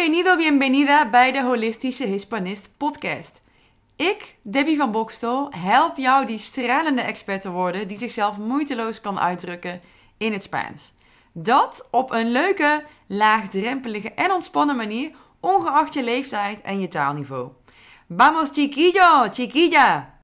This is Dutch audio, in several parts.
Bienvenido, bienvenida bij de Holistische Hispanist podcast. Ik, Debbie van Bokstel, help jou die stralende expert te worden die zichzelf moeiteloos kan uitdrukken in het Spaans. Dat op een leuke, laagdrempelige en ontspannen manier, ongeacht je leeftijd en je taalniveau. Vamos chiquillo, chiquilla!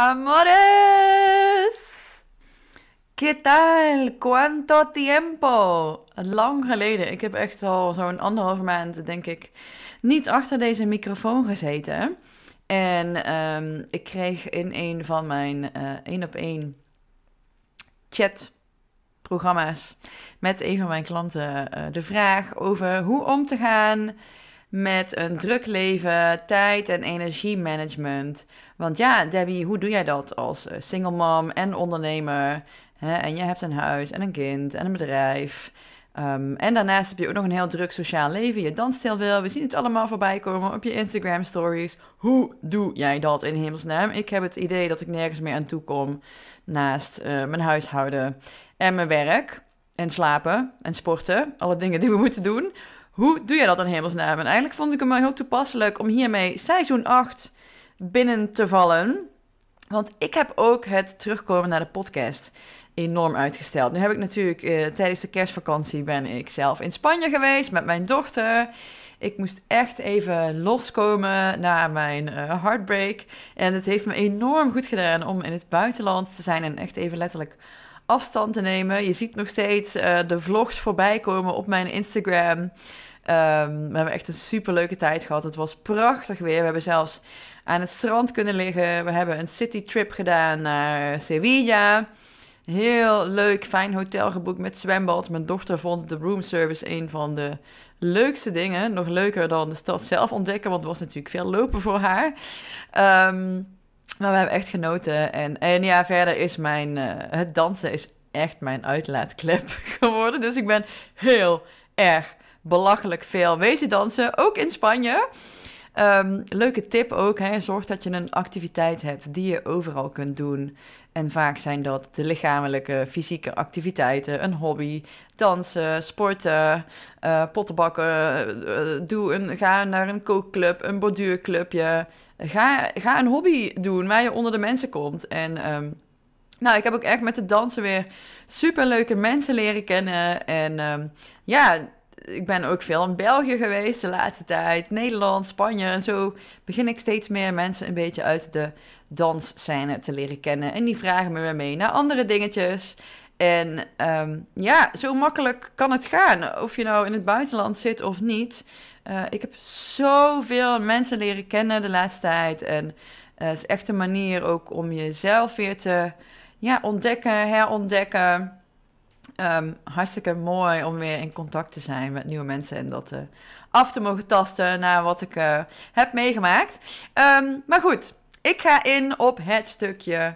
Amores! ¿Qué tal? ¿Cuánto tiempo? Lang geleden. Ik heb echt al zo'n anderhalve maand, denk ik, niet achter deze microfoon gezeten. En ehm, ik kreeg in een van mijn één op één chatprogramma's met een van mijn klanten uh, de vraag over hoe om te gaan met een druk leven, tijd en energiemanagement. Want ja, Debbie, hoe doe jij dat als eh, single mom en ondernemer? Hè? En je hebt een huis en een kind en een bedrijf. Um, en daarnaast heb je ook nog een heel druk sociaal leven. Je danst heel veel. We zien het allemaal voorbij komen op je Instagram stories. Hoe doe jij dat in hemelsnaam? Ik heb het idee dat ik nergens meer aan toe kom naast uh, mijn huishouden en mijn werk. En slapen en sporten. Alle dingen die we moeten doen. Hoe doe je dat in hemelsnaam? En eigenlijk vond ik hem heel toepasselijk om hiermee seizoen 8 binnen te vallen. Want ik heb ook het terugkomen naar de podcast enorm uitgesteld. Nu heb ik natuurlijk uh, tijdens de kerstvakantie ben ik zelf in Spanje geweest met mijn dochter. Ik moest echt even loskomen na mijn uh, heartbreak. En het heeft me enorm goed gedaan om in het buitenland te zijn en echt even letterlijk afstand te nemen. Je ziet nog steeds uh, de vlogs voorbij komen op mijn Instagram. Um, we hebben echt een super leuke tijd gehad. Het was prachtig weer. We hebben zelfs aan het strand kunnen liggen. We hebben een citytrip gedaan naar Sevilla. Heel leuk, fijn hotel geboekt met zwembad. Mijn dochter vond de roomservice een van de leukste dingen. Nog leuker dan de stad zelf ontdekken, want het was natuurlijk veel lopen voor haar. Um, maar we hebben echt genoten. En, en ja, verder is mijn... Uh, het dansen is echt mijn uitlaatklep geworden. Dus ik ben heel erg belachelijk veel wezen dansen. Ook in Spanje. Um, leuke tip ook, hè, zorg dat je een activiteit hebt die je overal kunt doen. En vaak zijn dat de lichamelijke, fysieke activiteiten, een hobby, dansen, sporten, uh, pottenbakken, uh, doe een, ga naar een kookclub, een borduurclubje. Ga, ga een hobby doen waar je onder de mensen komt. En um, nou, ik heb ook echt met de dansen weer super leuke mensen leren kennen. En um, ja, ik ben ook veel in België geweest de laatste tijd, Nederland, Spanje en zo begin ik steeds meer mensen een beetje uit de dansscène te leren kennen. En die vragen me weer mee naar andere dingetjes. En um, ja, zo makkelijk kan het gaan. Of je nou in het buitenland zit of niet. Uh, ik heb zoveel mensen leren kennen de laatste tijd. En uh, het is echt een manier ook om jezelf weer te ja, ontdekken, herontdekken. Um, hartstikke mooi om weer in contact te zijn met nieuwe mensen en dat uh, af te mogen tasten naar wat ik uh, heb meegemaakt. Um, maar goed, ik ga in op het stukje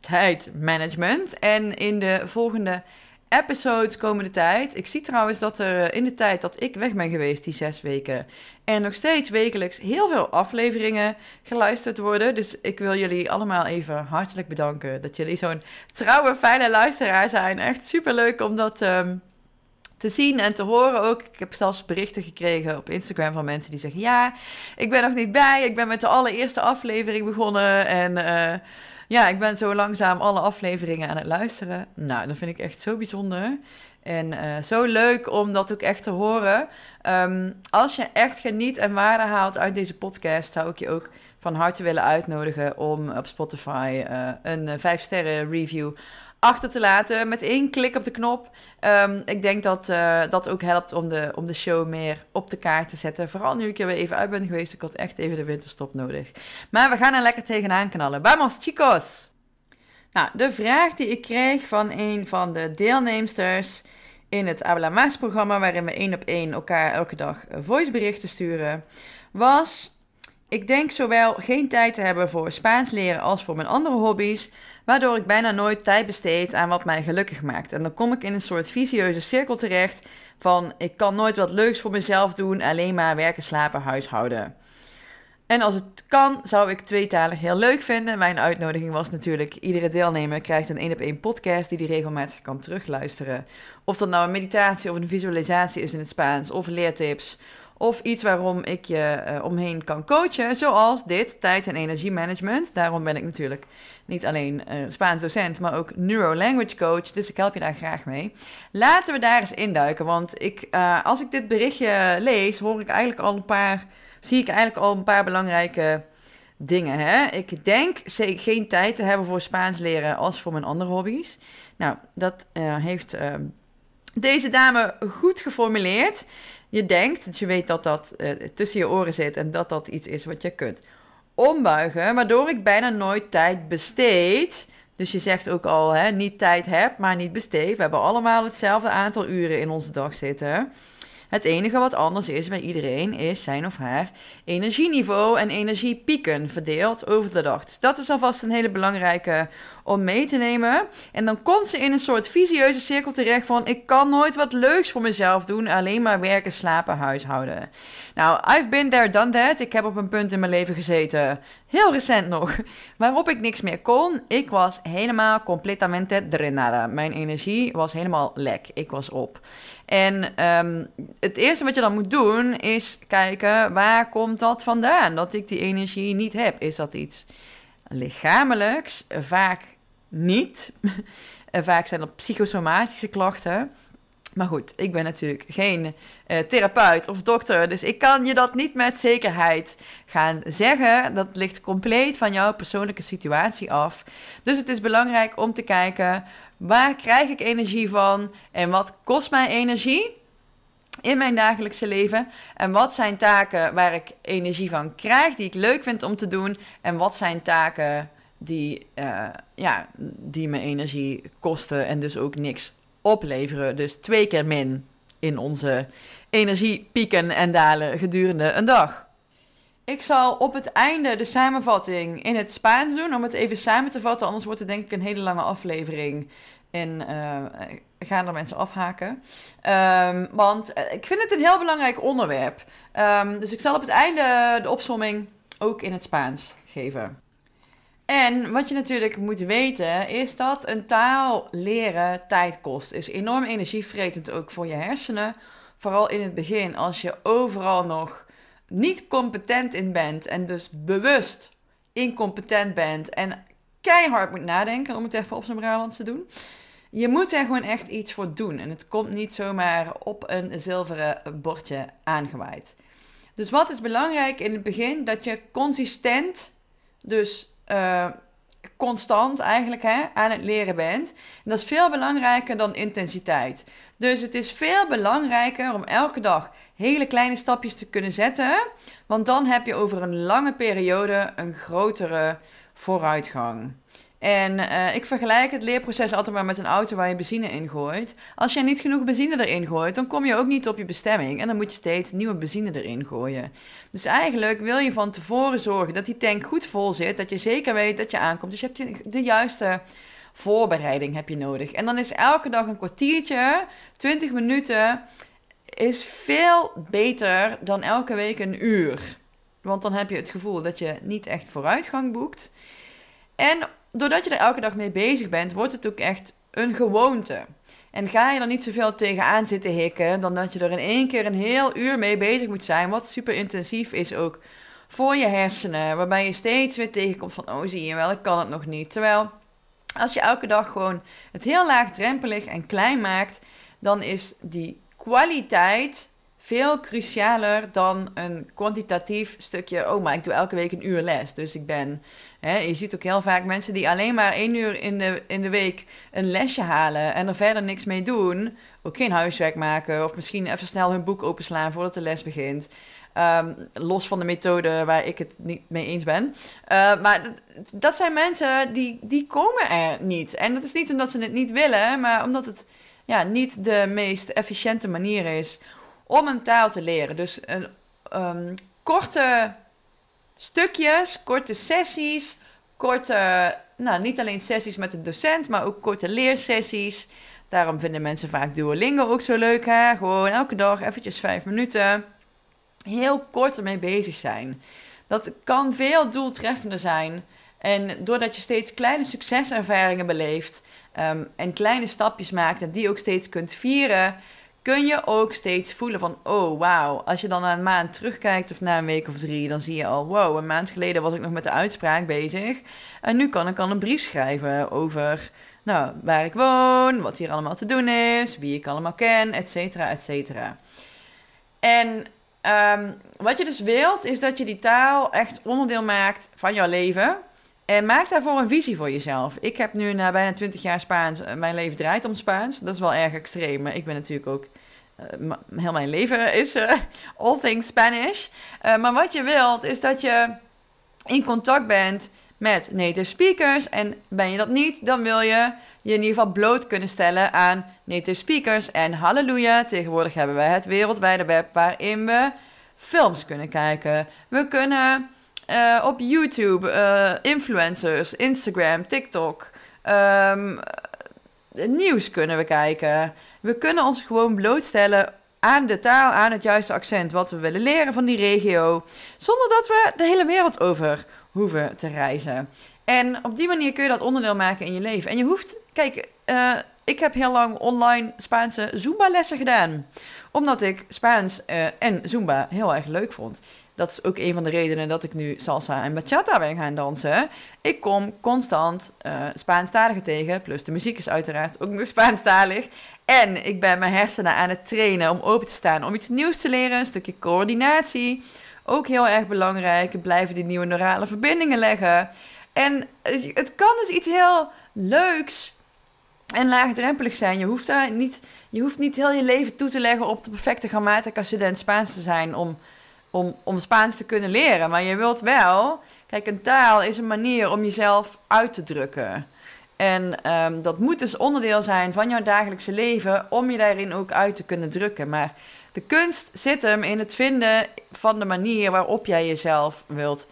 tijdmanagement. En in de volgende episodes komende tijd. Ik zie trouwens dat er in de tijd dat ik weg ben geweest, die zes weken, en nog steeds wekelijks heel veel afleveringen geluisterd worden. Dus ik wil jullie allemaal even hartelijk bedanken dat jullie zo'n trouwe, fijne luisteraar zijn. Echt super leuk om dat um, te zien en te horen ook. Ik heb zelfs berichten gekregen op Instagram van mensen die zeggen: Ja, ik ben nog niet bij. Ik ben met de allereerste aflevering begonnen. En. Uh, ja, ik ben zo langzaam alle afleveringen aan het luisteren. Nou, dat vind ik echt zo bijzonder. En uh, zo leuk om dat ook echt te horen. Um, als je echt geniet en waarde haalt uit deze podcast, zou ik je ook van harte willen uitnodigen om op Spotify uh, een 5 sterren review achter te laten met één klik op de knop. Um, ik denk dat uh, dat ook helpt om de, om de show meer op de kaart te zetten. Vooral nu ik er weer even uit ben geweest. Ik had echt even de winterstop nodig. Maar we gaan er lekker tegenaan knallen. Vamos, chicos! Nou, de vraag die ik kreeg van een van de deelnemsters in het Habla Más programma, waarin we één op één elkaar elke dag voiceberichten sturen, was... Ik denk zowel geen tijd te hebben voor Spaans leren als voor mijn andere hobby's, waardoor ik bijna nooit tijd besteed aan wat mij gelukkig maakt. En dan kom ik in een soort visieuze cirkel terecht, Van ik kan nooit wat leuks voor mezelf doen, alleen maar werken, slapen, huishouden. En als het kan, zou ik tweetalig heel leuk vinden. Mijn uitnodiging was natuurlijk: iedere deelnemer krijgt een één op één podcast die die regelmatig kan terugluisteren. Of dat nou een meditatie of een visualisatie is in het Spaans, of leertips, of iets waarom ik je uh, omheen kan coachen, zoals dit, tijd- en energiemanagement. Daarom ben ik natuurlijk niet alleen uh, Spaans docent, maar ook neuro-language coach. Dus ik help je daar graag mee. Laten we daar eens induiken, want ik, uh, als ik dit berichtje lees, hoor ik eigenlijk al een paar zie ik eigenlijk al een paar belangrijke dingen. Hè? Ik denk geen tijd te hebben voor Spaans leren als voor mijn andere hobby's. Nou, dat uh, heeft deze dame goed geformuleerd. Je denkt, je weet dat dat tussen je oren zit en dat dat iets is wat je kunt ombuigen, waardoor ik bijna nooit tijd besteed. Dus je zegt ook al, hè, niet tijd heb, maar niet besteed. We hebben allemaal hetzelfde aantal uren in onze dag zitten. Het enige wat anders is bij iedereen is zijn of haar energieniveau en energiepieken verdeeld over de dag. Dus dat is alvast een hele belangrijke om mee te nemen. En dan komt ze in een soort visieuze cirkel terecht van ik kan nooit wat leuks voor mezelf doen, alleen maar werken, slapen, huishouden. Nou, I've been there, done that. Ik heb op een punt in mijn leven gezeten, heel recent nog, waarop ik niks meer kon. Ik was helemaal completamente drenada. Mijn energie was helemaal lek. Ik was op. En um, het eerste wat je dan moet doen is kijken waar komt dat vandaan dat ik die energie niet heb. Is dat iets lichamelijks? Vaak niet. Vaak zijn dat psychosomatische klachten. Maar goed, ik ben natuurlijk geen uh, therapeut of dokter, dus ik kan je dat niet met zekerheid gaan zeggen. Dat ligt compleet van jouw persoonlijke situatie af. Dus het is belangrijk om te kijken waar krijg ik energie van en wat kost mij energie in mijn dagelijkse leven en wat zijn taken waar ik energie van krijg, die ik leuk vind om te doen en wat zijn taken die, uh, ja, die me energie kosten en dus ook niks opleveren. Dus twee keer min in onze energiepieken en dalen gedurende een dag. Ik zal op het einde de samenvatting in het Spaans doen, om het even samen te vatten. Anders wordt het denk ik een hele lange aflevering. En uh, gaan er mensen afhaken. Um, want ik vind het een heel belangrijk onderwerp. Um, dus ik zal op het einde de opsomming ook in het Spaans geven. En wat je natuurlijk moet weten is dat een taal leren tijd kost. Is enorm energievretend ook voor je hersenen. Vooral in het begin, als je overal nog niet competent in bent en dus bewust incompetent bent en keihard moet nadenken, om het even op zijn Brabants te doen. Je moet er gewoon echt iets voor doen. En het komt niet zomaar op een zilveren bordje aangewaaid. Dus wat is belangrijk in het begin? Dat je consistent, dus uh, constant eigenlijk hè, aan het leren bent. En dat is veel belangrijker dan intensiteit. Dus het is veel belangrijker om elke dag hele kleine stapjes te kunnen zetten. Want dan heb je over een lange periode een grotere vooruitgang. En uh, ik vergelijk het leerproces altijd maar met een auto waar je benzine in gooit. Als je niet genoeg benzine erin gooit, dan kom je ook niet op je bestemming. En dan moet je steeds nieuwe benzine erin gooien. Dus eigenlijk wil je van tevoren zorgen dat die tank goed vol zit. Dat je zeker weet dat je aankomt. Dus je hebt de juiste voorbereiding heb je nodig. En dan is elke dag een kwartiertje, 20 minuten, is veel beter dan elke week een uur. Want dan heb je het gevoel dat je niet echt vooruitgang boekt. En doordat je er elke dag mee bezig bent, wordt het ook echt een gewoonte. En ga je er niet zoveel tegenaan zitten hikken, dan dat je er in één keer een heel uur mee bezig moet zijn, wat super intensief is ook voor je hersenen, waarbij je steeds weer tegenkomt van, oh zie je wel, ik kan het nog niet. Terwijl als je elke dag gewoon het heel laagdrempelig en klein maakt, dan is die kwaliteit veel crucialer dan een kwantitatief stukje. Oh, maar ik doe elke week een uur les. Dus ik ben. Hè, je ziet ook heel vaak mensen die alleen maar één uur in de, in de week een lesje halen en er verder niks mee doen. Ook geen huiswerk maken. Of misschien even snel hun boek openslaan voordat de les begint. Um, los van de methode waar ik het niet mee eens ben. Uh, maar dat, dat zijn mensen die, die komen er niet. En dat is niet omdat ze het niet willen, maar omdat het ja, niet de meest efficiënte manier is om een taal te leren. Dus een, um, korte stukjes, korte sessies, korte, nou niet alleen sessies met een docent, maar ook korte leersessies. Daarom vinden mensen vaak Duolingo ook zo leuk. Hè? Gewoon elke dag eventjes vijf minuten. Heel kort ermee bezig zijn. Dat kan veel doeltreffender zijn. En doordat je steeds kleine succeservaringen beleeft ehm, en kleine stapjes maakt en die ook steeds kunt vieren, kun je ook steeds voelen van, oh wauw. Als je dan na een maand terugkijkt of na een week of drie, dan zie je al, wow, een maand geleden was ik nog met de uitspraak bezig. En nu kan ik al een brief schrijven over, nou, waar ik woon, wat hier allemaal te doen is, wie ik allemaal ken, et cetera, et cetera. En um, wat je dus wilt, is dat je die taal echt onderdeel maakt van jouw leven. En maak daarvoor een visie voor jezelf. Ik heb nu na bijna 20 jaar Spaans, eh, mijn leven draait om Spaans. Dat is wel erg extreem, maar ik ben natuurlijk ook uh, heel mijn leven is uh, all things Spanish. Maar wat je wilt is dat je in contact bent met native speakers. En ben je dat niet, dan wil je je in ieder geval bloot kunnen stellen aan native speakers. En halleluja, tegenwoordig hebben wij het wereldwijde web waarin we films kunnen kijken. We kunnen uh, op YouTube uh, influencers, Instagram, TikTok, um, nieuws kunnen we kijken. We kunnen ons gewoon blootstellen aan de taal, aan het juiste accent, wat we willen leren van die regio, zonder dat we de hele wereld over hoeven te reizen. En op die manier kun je dat onderdeel maken in je leven. En je hoeft, kijk, ik heb heel lang online Spaanse Zumba-lessen gedaan. Omdat ik Spaans en Zumba heel erg leuk vond. Dat is ook een van de redenen dat ik nu salsa en bachata ben gaan dansen. Ik kom constant uh, Spaanstaligen tegen. Plus de muziek is uiteraard ook nog Spaanstalig. En ik ben mijn hersenen aan het trainen om open te staan. Om iets nieuws te leren. Een stukje coördinatie. Ook heel erg belangrijk. Blijven die nieuwe neurale verbindingen leggen. En het kan dus iets heel leuks en laagdrempelig zijn. Je hoeft, daar niet, je hoeft niet heel je leven toe te leggen op de perfecte grammatica-student Spaans te zijn om, om, om Spaans te kunnen leren. Maar je wilt wel, kijk, een taal is een manier om jezelf uit te drukken. En um, dat moet dus onderdeel zijn van jouw dagelijkse leven om je daarin ook uit te kunnen drukken. Maar de kunst zit hem in het vinden van de manier waarop jij jezelf wilt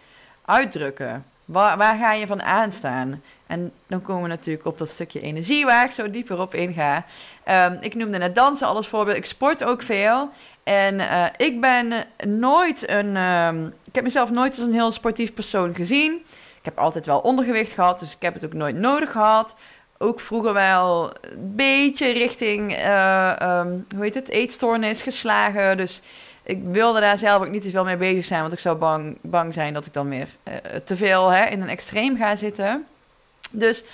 uitdrukken. Waar, waar ga je van aanstaan? En dan komen we natuurlijk op dat stukje energie waar ik zo dieper op inga. Um, ik noemde net dansen al als voorbeeld. Ik sport ook veel. En uh, ik ben nooit een. Um, ik heb mezelf nooit als een heel sportief persoon gezien. Ik heb altijd wel ondergewicht gehad, dus ik heb het ook nooit nodig gehad. Ook vroeger wel een beetje richting, uh, um, hoe heet het, eetstoornis geslagen. Dus ik wilde daar zelf ook niet te veel mee bezig zijn, want ik zou bang, bang zijn dat ik dan weer uh, te veel hè, in een extreem ga zitten. Dus,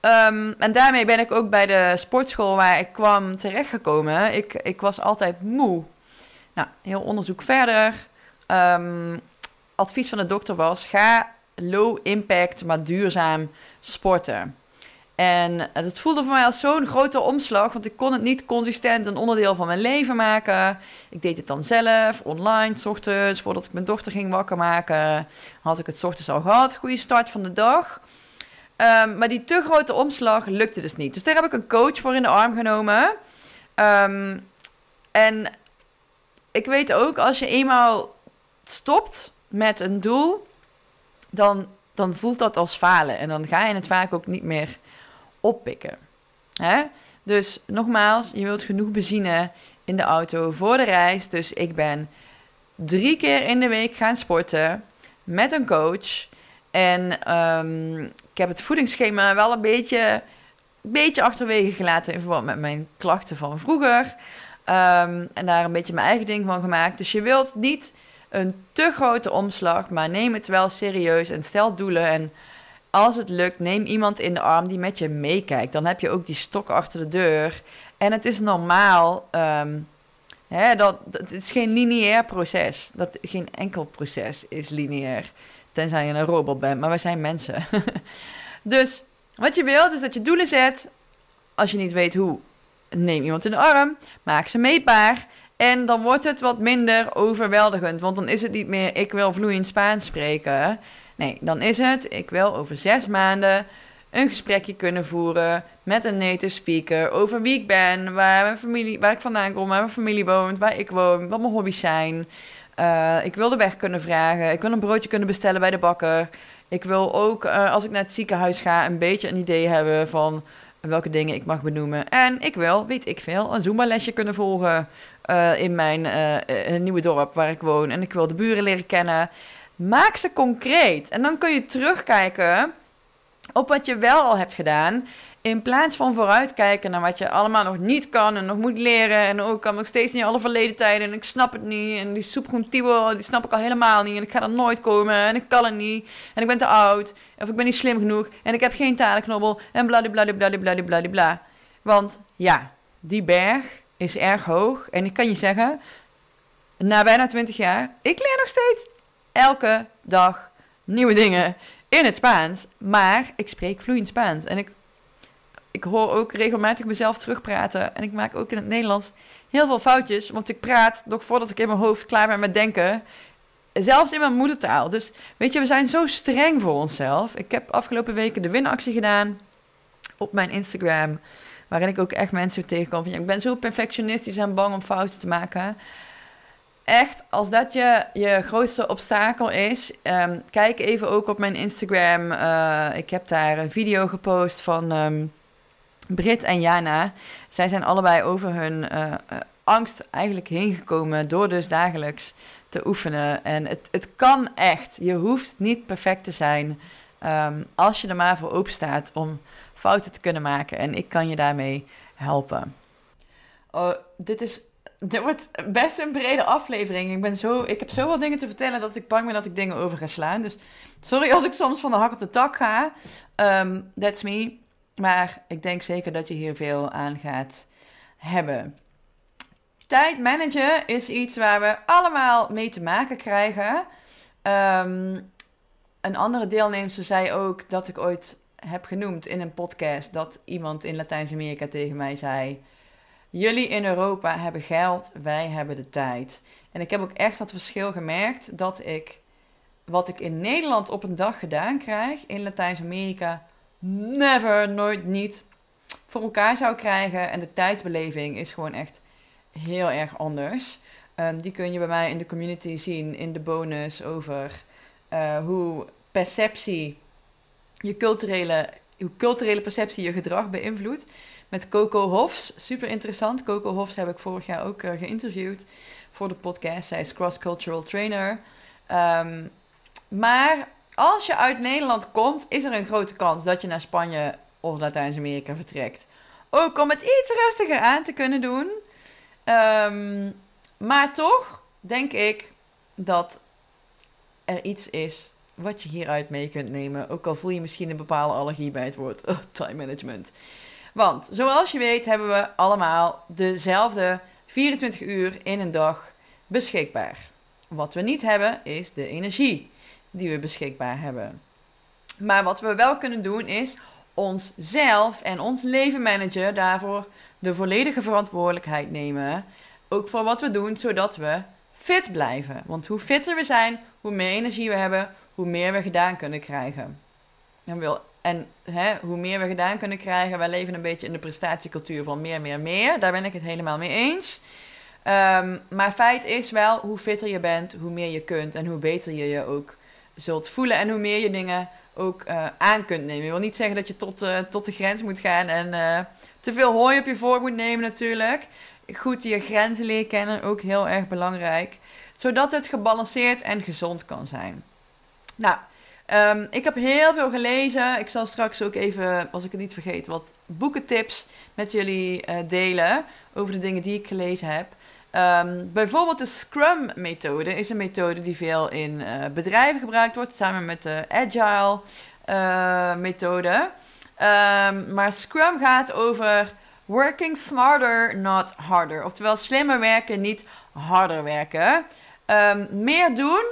um, en daarmee ben ik ook bij de sportschool waar ik kwam terechtgekomen. Ik, ik was altijd moe. Nou, heel onderzoek verder. Um, advies van de dokter was: ga low impact, maar duurzaam sporten. En het voelde voor mij als zo'n grote omslag, want ik kon het niet consistent een onderdeel van mijn leven maken. Ik deed het dan zelf, online, s ochtends, voordat ik mijn dochter ging wakker maken. Had ik het s ochtends al gehad, goede start van de dag. Um, maar die te grote omslag lukte dus niet. Dus daar heb ik een coach voor in de arm genomen. Um, en ik weet ook, als je eenmaal stopt met een doel, dan, dan voelt dat als falen. En dan ga je het vaak ook niet meer oppikken. Hè? Dus nogmaals, je wilt genoeg benzine in de auto voor de reis. Dus ik ben drie keer in de week gaan sporten met een coach. En um, ik heb het voedingsschema wel een beetje, beetje achterwege gelaten in verband met mijn klachten van vroeger. Um, en daar een beetje mijn eigen ding van gemaakt. Dus je wilt niet een te grote omslag, maar neem het wel serieus en stel doelen. En als het lukt, neem iemand in de arm die met je meekijkt. Dan heb je ook die stok achter de deur. En het is normaal. Um, hè, dat, dat, het is geen lineair proces. Dat, geen enkel proces is lineair. Tenzij je een robot bent, maar we zijn mensen. dus wat je wilt is dat je doelen zet. Als je niet weet hoe, neem iemand in de arm. Maak ze meetbaar. En dan wordt het wat minder overweldigend. Want dan is het niet meer, ik wil vloeiend Spaans spreken. Nee, dan is het, ik wil over zes maanden een gesprekje kunnen voeren met een native speaker over wie ik ben, waar, mijn familie, waar ik vandaan kom, waar mijn familie woont, waar ik woon, wat mijn hobby's zijn. Uh, ik wil de weg kunnen vragen. Ik wil een broodje kunnen bestellen bij de bakker. Ik wil ook, uh, als ik naar het ziekenhuis ga, een beetje een idee hebben van welke dingen ik mag benoemen. En ik wil, weet ik veel, een Zumba-lesje kunnen volgen uh, in mijn nieuwe dorp waar ik woon. En ik wil de buren leren kennen. Maak ze concreet. En dan kun je terugkijken op wat je wel al hebt gedaan. In plaats van vooruitkijken naar wat je allemaal nog niet kan en nog moet leren. En ook kan nog steeds niet alle verleden tijden. En ik snap het niet. En die soepgroentiebel, die snap ik al helemaal niet. En ik ga er nooit komen. En ik kan het niet. En ik ben te oud. Of ik ben niet slim genoeg. En ik heb geen talenknobbel. En bladibladibladibladibladibla. Want ja, die berg is erg hoog. En ik kan je zeggen, na bijna 20 jaar, ik leer nog steeds elke dag nieuwe dingen in het Spaans. Maar ik spreek vloeiend Spaans. En ik, ik hoor ook regelmatig mezelf terugpraten. En ik maak ook in het Nederlands heel veel foutjes. Want ik praat nog voordat ik in mijn hoofd klaar ben met denken. Zelfs in mijn moedertaal. Dus weet je, we zijn zo streng voor onszelf. Ik heb afgelopen weken de winactie gedaan op mijn Instagram. Waarin ik ook echt mensen tegenkom van... Ja, ik ben zo perfectionistisch en bang om fouten te maken echt, als dat je, je grootste obstakel is, um, kijk even ook op mijn Instagram. Uh, ik heb daar een video gepost van um, Brit en Jana. Zij zijn allebei over hun uh, angst eigenlijk heen gekomen door dus dagelijks te oefenen. En het, het kan echt. Je hoeft niet perfect te zijn um, als je er maar voor open staat om fouten te kunnen maken. En ik kan je daarmee helpen. Oh, dit is dit wordt best een brede aflevering. Ik, ben zo, ik heb zoveel dingen te vertellen dat ik bang ben dat ik dingen over ga slaan. Dus sorry als ik soms van de hak op de tak ga. Um, that's me. Maar ik denk zeker dat je hier veel aan gaat hebben. Tijd managen is iets waar we allemaal mee te maken krijgen. Um, een andere deelnemster zei ook dat ik ooit heb genoemd in een podcast dat iemand in Latijns-Amerika tegen mij zei Jullie in Europa hebben geld, wij hebben de tijd. En ik heb ook echt dat verschil gemerkt dat ik wat ik in Nederland op een dag gedaan krijg, in Latijns-Amerika never, nooit niet voor elkaar zou krijgen. En de tijdsbeleving is gewoon echt heel erg anders. Um, die kun je bij mij in de community zien, in de bonus over uh, hoe perceptie, je culturele, hoe culturele perceptie je gedrag beïnvloedt met Coco Hofs. Super interessant. Coco Hofs heb ik vorig jaar ook uh, geïnterviewd voor de podcast. Zij is cross-cultural trainer. Um, maar als je uit Nederland komt, is er een grote kans dat je naar Spanje of Latijns-Amerika vertrekt. Ook om het iets rustiger aan te kunnen doen. Um, maar toch denk ik dat er iets is wat je hieruit mee kunt nemen. Ook al voel je misschien een bepaalde allergie bij het woord oh, time management. Want zoals je weet hebben we allemaal dezelfde 24 uur in een dag beschikbaar. Wat we niet hebben is de energie die we beschikbaar hebben. Maar wat we wel kunnen doen is onszelf en ons leven managen, daarvoor de volledige verantwoordelijkheid nemen. Ook voor wat we doen, zodat we fit blijven. Want hoe fitter we zijn, hoe meer energie we hebben, hoe meer we gedaan kunnen krijgen. En wil en hè, hoe meer we gedaan kunnen krijgen, wij leven een beetje in de prestatiecultuur van meer, meer, meer. Daar ben ik het helemaal mee eens. Um, maar feit is wel, hoe fitter je bent, hoe meer je kunt en hoe beter je je ook zult voelen. En hoe meer je dingen ook uh, aan kunt nemen. Ik wil niet zeggen dat je tot, uh, tot de grens moet gaan en uh, te veel hooi op je voor moet nemen natuurlijk. Goed je grenzen leren kennen, ook heel erg belangrijk. Zodat het gebalanceerd en gezond kan zijn. Nou, Um, ik heb heel veel gelezen. Ik zal straks ook even, als ik het niet vergeet, wat boekentips met jullie uh, delen over de dingen die ik gelezen heb. Um, bijvoorbeeld de Scrum-methode is een methode die veel in uh, bedrijven gebruikt wordt, samen met de Agile-methode. Eh, um, maar Scrum gaat over working smarter, not harder. Oftewel slimmer werken, niet harder werken. meer doen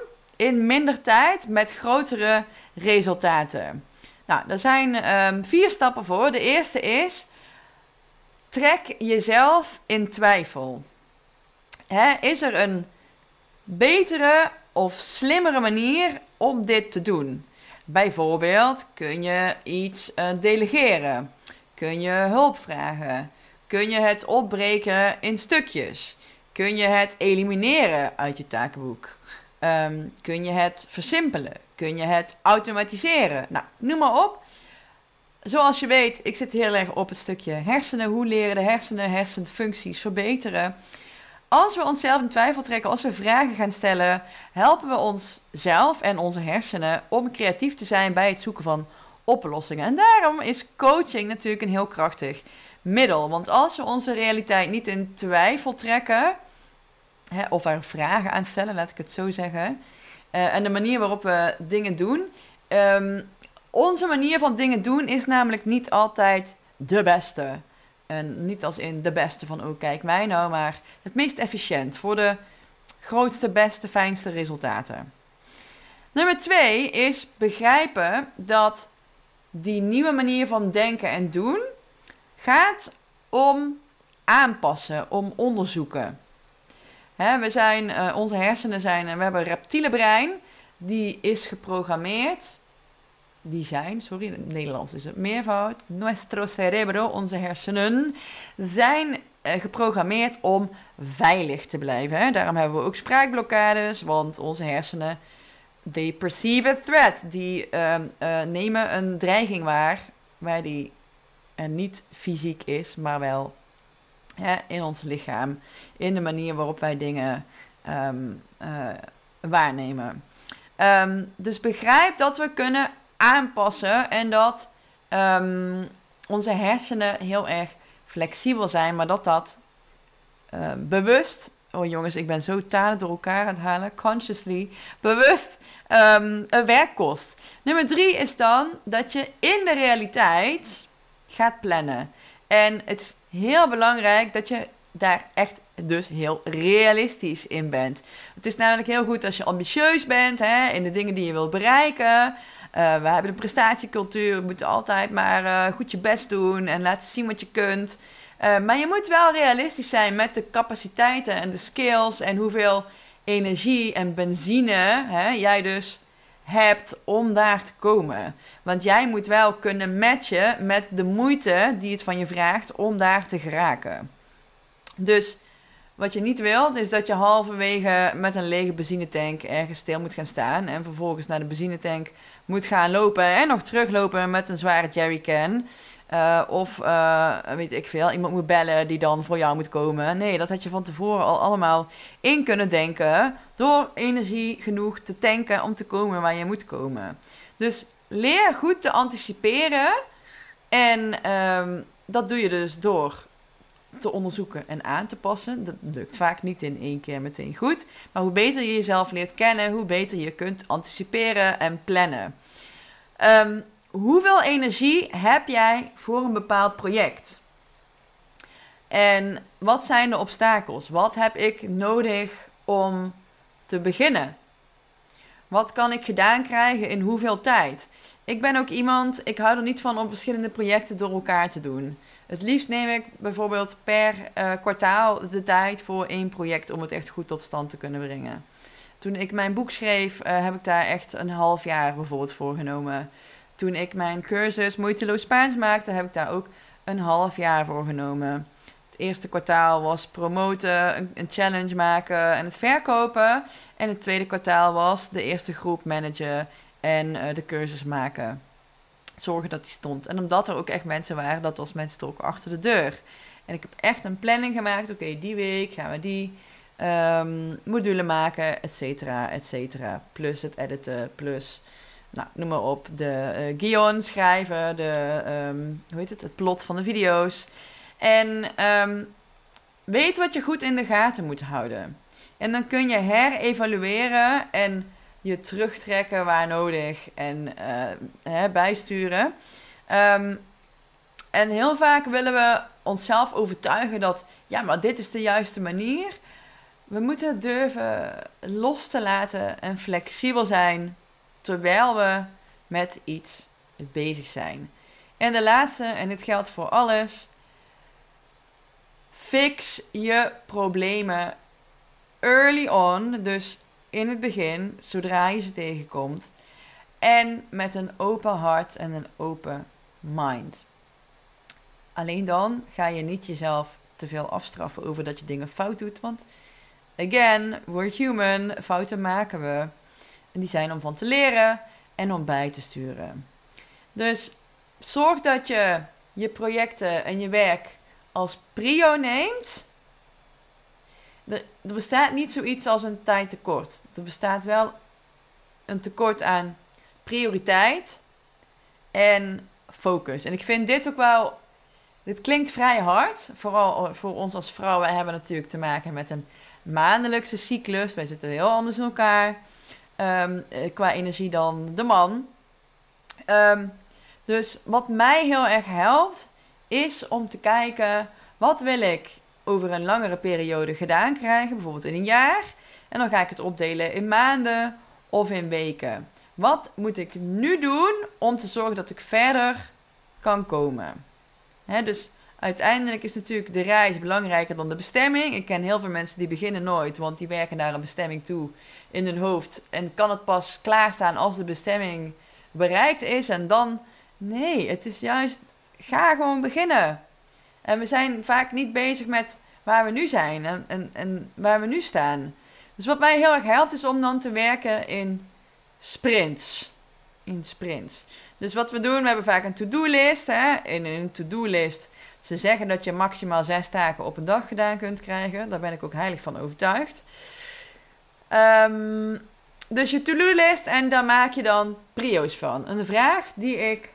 in minder tijd met grotere resultaten. Nou, er zijn um, vier stappen voor. De eerste is: trek jezelf in twijfel. Hè, is er een betere of slimmere manier om dit te doen? Bijvoorbeeld, kun je iets uh, delegeren? Kun je hulp vragen? Kun je het opbreken in stukjes? Kun je het elimineren uit je takenboek? Um, kun je het versimpelen? Kun je het automatiseren? Nou, noem maar op. zoals je weet, ik zit heel erg op het stukje hersenen. Hoe leren de hersenen hersenfuncties verbeteren? Als we onszelf in twijfel trekken, als we vragen gaan stellen, helpen we onszelf en onze hersenen om creatief te zijn bij het zoeken van oplossingen. En daarom is coaching natuurlijk een heel krachtig middel. Want als we onze realiteit niet in twijfel trekken, hè, of er vragen aan stellen, laat ik het zo zeggen, uh, en de manier waarop we dingen doen. Um, onze manier van dingen doen is namelijk niet altijd de beste. En niet als in de beste van, oh kijk mij nou, maar het meest efficiënt voor de grootste, beste, fijnste resultaten. Nummer twee is begrijpen dat die nieuwe manier van denken en doen gaat om aanpassen, om onderzoeken. We zijn, uh, onze hersenen zijn, we hebben een reptiele brein, die is geprogrammeerd die zijn, sorry, in het Nederlands is het meervoud. Nuestro cerebro, onze hersenen, zijn eh, geprogrammeerd om veilig te blijven. Daarom hebben we ook spraakblokkades, want onze hersenen, they perceive a threat. Die ehm, eh, nemen een dreiging waar, waar die uh, niet fysiek is, maar wel in ons lichaam. In de manier waarop wij dingen ehm, waarnemen. Um, dus begrijp dat we kunnen aanpassen en dat um, onze hersenen heel erg flexibel zijn, maar dat dat bewust, oh jongens, ik ben zo talen door elkaar aan het halen, consciously, bewust een werk kost. Nummer drie is dan dat je in de realiteit gaat plannen. En het heel belangrijk dat je daar echt dus heel realistisch in bent. Het is namelijk heel goed als je ambitieus bent hè, in de dingen die je wilt bereiken. Uh, we hebben een prestatiecultuur. We moeten altijd maar uh, goed je best doen en laten zien wat je kunt. Uh, maar je moet wel realistisch zijn met de capaciteiten en de skills en hoeveel energie en benzine hè, jij dus hebt om daar te komen. Want jij moet wel kunnen matchen met de moeite die het van je vraagt om daar te geraken. Dus wat je niet wilt, is dat je halverwege met een lege benzinetank ergens stil moet gaan staan. En vervolgens naar de benzinetank moet gaan lopen en nog teruglopen met een zware jerrycan. Uh, of uh, weet ik veel, iemand moet bellen die dan voor jou moet komen. Nee, dat had je van tevoren al allemaal in kunnen denken. Door energie genoeg te tanken om te komen waar je moet komen. Dus leer goed te anticiperen. En um, dat doe je dus door te onderzoeken en aan te passen. Dat lukt vaak niet in één keer meteen goed. Maar hoe beter je jezelf leert kennen, hoe beter je kunt anticiperen en plannen. Um, hoeveel energie heb jij voor een bepaald project? En wat zijn de obstakels? Wat heb ik nodig om te beginnen? Wat kan ik gedaan krijgen in hoeveel tijd? Ik ben ook iemand, ik hou er niet van om verschillende projecten door elkaar te doen. Het liefst neem ik bijvoorbeeld per uh, kwartaal de tijd voor één project om het echt goed tot stand te kunnen brengen. Toen ik mijn boek schreef, uh, heb ik daar echt een half jaar bijvoorbeeld voor genomen. Toen ik mijn cursus Moeiteloos Spaans maakte, heb ik daar ook een half jaar voor genomen. Het eerste kwartaal was promoten, een, challenge maken en het verkopen. En het tweede kwartaal was de eerste groep managen en uh, de cursus maken zorgen dat die stond. En omdat er ook echt mensen waren, dat was mensen ook achter de deur. En ik heb echt een planning gemaakt. Oké, die week gaan we die um, module maken, et cetera, et cetera. Plus het editen, plus, nou, noem maar op, de uh, guion schrijven, de, um, hoe heet het, het plot van de video's. En um, weet wat je goed in de gaten moet houden. En dan kun je herevalueren en je terugtrekken waar nodig en uh, hè, bijsturen. Um, en heel vaak willen we onszelf overtuigen dat, ja, maar dit is de juiste manier. We moeten durven los te laten en flexibel zijn terwijl we met iets bezig zijn. En de laatste, en dit geldt voor alles, fix je problemen early on. Dus in het begin, zodra je ze tegenkomt. En met een open hart en een open mind. Alleen dan ga je niet jezelf te veel afstraffen over dat je dingen fout doet. Want, again, we're human. Fouten maken we. En die zijn om van te leren en om bij te sturen. Dus zorg dat je je projecten en je werk als prio neemt. Er, er bestaat niet zoiets als een tijdtekort. Er bestaat wel een tekort aan prioriteit en focus. En ik vind dit ook wel. Dit klinkt vrij hard. Vooral voor ons als vrouwen hebben natuurlijk te maken met een maandelijkse cyclus. Wij zitten heel anders in elkaar. Ehm, eh, qua energie dan de man. Ehm, dus wat mij heel erg helpt, is om te kijken wat wil ik over een langere periode gedaan krijgen, bijvoorbeeld in een jaar. En dan ga ik het opdelen in maanden of in weken. Wat moet ik nu doen om te zorgen dat ik verder kan komen? dus uiteindelijk is natuurlijk de reis belangrijker dan de bestemming. Ik ken heel veel mensen die beginnen nooit, want die werken naar een bestemming toe in hun hoofd. En kan het pas klaarstaan als de bestemming bereikt is. En dan, nee, het is juist, ga gewoon beginnen. En we zijn vaak niet bezig met waar we nu zijn en, en, waar we nu staan. Dus wat mij heel erg helpt is om dan te werken in sprints. In sprints. Dus wat we doen, we hebben vaak een to-do-list. In een to-do-list, ze zeggen dat je maximaal zes taken op een dag gedaan kunt krijgen. Daar ben ik ook heilig van overtuigd. Um, dus je to-do-list en daar maak je dan prio's van. Een vraag die ik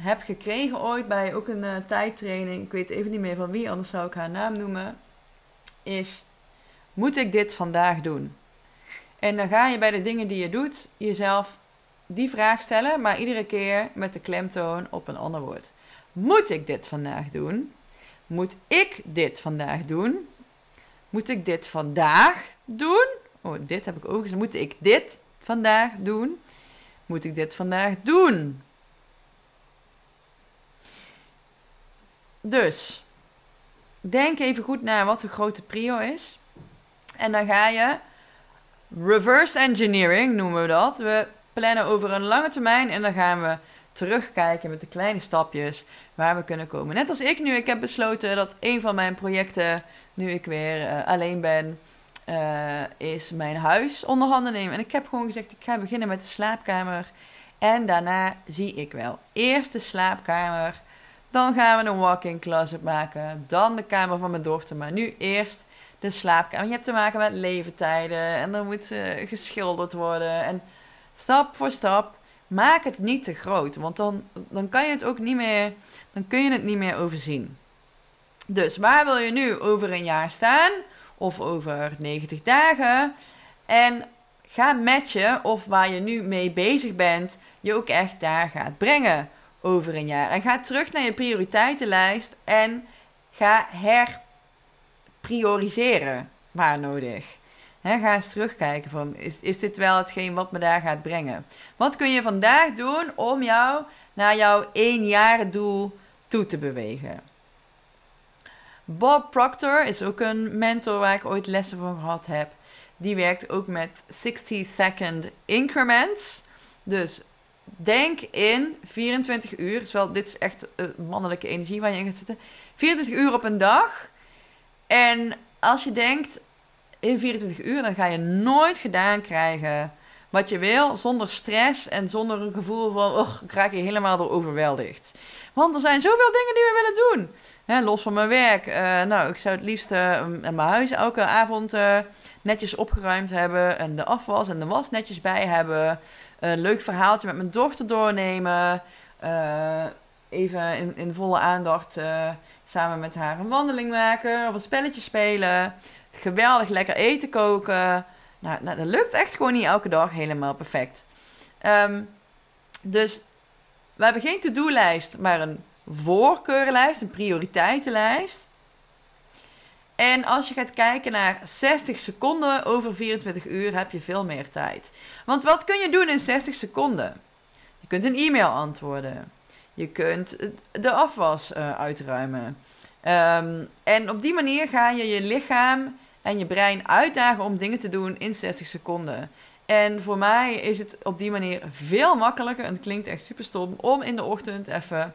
heb gekregen ooit bij ook een uh, tijdtraining. Ik weet even niet meer van wie, anders zou ik haar naam noemen. Is, moet ik dit vandaag doen? En dan ga je bij de dingen die je doet jezelf die vraag stellen, maar iedere keer met de klemtoon op een ander woord. Moet ik dit vandaag doen? Moet ik dit vandaag doen? Moet ik dit vandaag doen? Oh, dit heb ik ook gezegd. Moet ik dit vandaag doen? Moet ik dit vandaag doen? Dus, denk even goed na wat de grote prio is. En dan ga je reverse engineering, noemen we dat. We plannen over een lange termijn en dan gaan we terugkijken met de kleine stapjes waar we kunnen komen. Net als ik nu, ik heb besloten dat een van mijn projecten, nu ik weer uh, alleen ben, uh, is mijn huis onder handen nemen. En ik heb gewoon gezegd, ik ga beginnen met de slaapkamer. En daarna zie ik wel. Eerst de slaapkamer. Dan gaan we een walk-in closet maken. Dan de kamer van mijn dochter. Maar nu eerst de slaapkamer. Je hebt te maken met leeftijden. En er moet uh, geschilderd worden. En stap voor stap. Maak het niet te groot. Want dan, dan kan je het ook niet meer. Dan kun je het niet meer overzien. Dus waar wil je nu over een jaar staan? of over 90 dagen. En ga matchen of waar je nu mee bezig bent, je ook echt daar gaat brengen over een jaar. En ga terug naar je prioriteitenlijst en ga herprioriseren waar nodig. Ga eens terugkijken van, is, is dit wel hetgeen wat me daar gaat brengen? Wat kun je vandaag doen om jou naar jouw één jaar doel toe te bewegen? Bob Proctor is ook een mentor waar ik ooit lessen van gehad heb. Die werkt ook met 60 second increments. Dus denk in 24 uur. Dit is echt mannelijke energie waar je in gaat zitten. 24 uur op een dag. En als je denkt in 24 uur, dan ga je nooit gedaan krijgen wat je wil. Zonder stress en zonder een gevoel van, oh, ik raak je helemaal door overweldigd. Want er zijn zoveel dingen die we willen doen. Los van mijn werk. Uh, nou, ik zou het liefst uh, mijn huis elke avond uh, netjes opgeruimd hebben. En de afwas en de was netjes bij hebben. Een leuk verhaaltje met mijn dochter doornemen. even in, in volle aandacht samen met haar een wandeling maken. Of een spelletje spelen. Geweldig lekker eten koken. Nou, nou dat lukt echt gewoon niet elke dag helemaal perfect. Um, dus we hebben geen to-do-lijst, maar een voorkeurenlijst, een prioriteitenlijst. En als je gaat kijken naar 60 seconden over 24 uur, heb je veel meer tijd. Want wat kun je doen in 60 seconden? Je kunt een e-mail antwoorden. Je kunt de afwas uh, uitruimen. Um, en op die manier ga je je lichaam en je brein uitdagen om dingen te doen in 60 seconden. En voor mij is het op die manier veel makkelijker, en het klinkt echt super stom, om in de ochtend even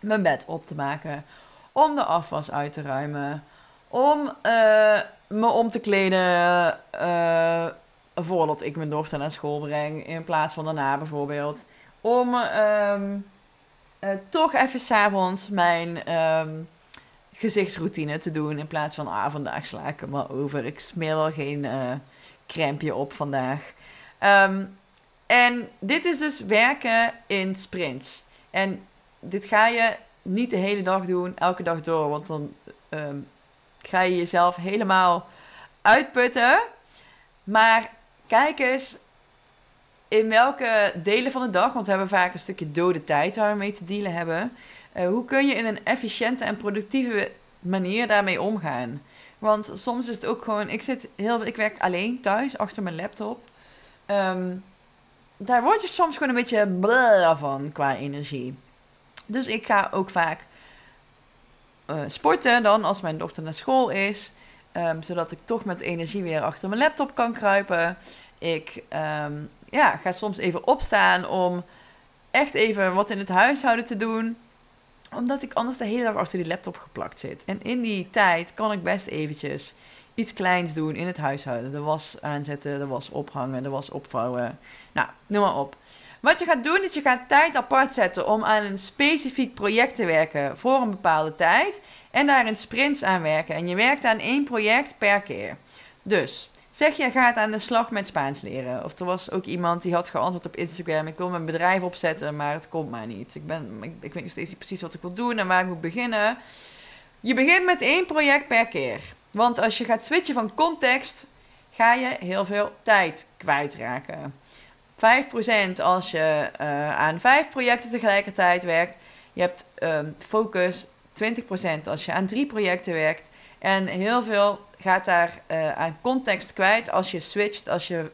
mijn bed op te maken. Om de afwas uit te ruimen. Om uh, me om te kleden uh, voordat ik mijn dochter naar school breng. In plaats van daarna bijvoorbeeld. om ehm, eh, toch even s'avonds mijn ehm, gezichtsroutine te doen. In plaats van, ah, vandaag sla ik hem maar over. Ik smeer wel geen uh, crème op vandaag. Ehm, en dit is dus werken in sprints. En dit ga je niet de hele dag doen, elke dag door. Want dan ga je jezelf helemaal uitputten. Maar kijk eens in welke delen van de dag, want we hebben vaak een stukje dode tijd waar we mee te dealen hebben. Uh, hoe kun je in een efficiënte en productieve manier daarmee omgaan? Want soms is het ook gewoon, ik zit heel, ik werk alleen thuis achter mijn laptop. Um, daar word je soms gewoon een beetje blah van qua energie. Dus ik ga ook vaak uh, sporten dan als mijn dochter naar school is. Um, zodat ik toch met energie weer achter mijn laptop kan kruipen. Ik um, ja, ga soms even opstaan om echt even wat in het huishouden te doen. Omdat ik anders de hele dag achter die laptop geplakt zit. En in die tijd kan ik best eventjes iets kleins doen in het huishouden. De was aanzetten, de was ophangen, de was opvouwen. Nou, noem maar op. Wat je gaat doen is je gaat tijd apart zetten om aan een specifiek project te werken voor een bepaalde tijd. En daar in sprints aan werken. En je werkt aan één project per keer. Dus Zeg je gaat aan de slag met Spaans leren. Of er was ook iemand die had geantwoord op Instagram. Ik wil mijn bedrijf opzetten, maar het komt maar niet. Ik, ben, ik, weet nog steeds niet precies wat ik wil doen en waar ik moet beginnen. Je begint met één project per keer. Want als je gaat switchen van context, ga je heel veel tijd kwijtraken. 5% als je uh, aan vijf projecten tegelijkertijd werkt. Je hebt um, focus 20% als je aan drie projecten werkt. En heel veel gaat daar uh, aan context kwijt als je switcht, als je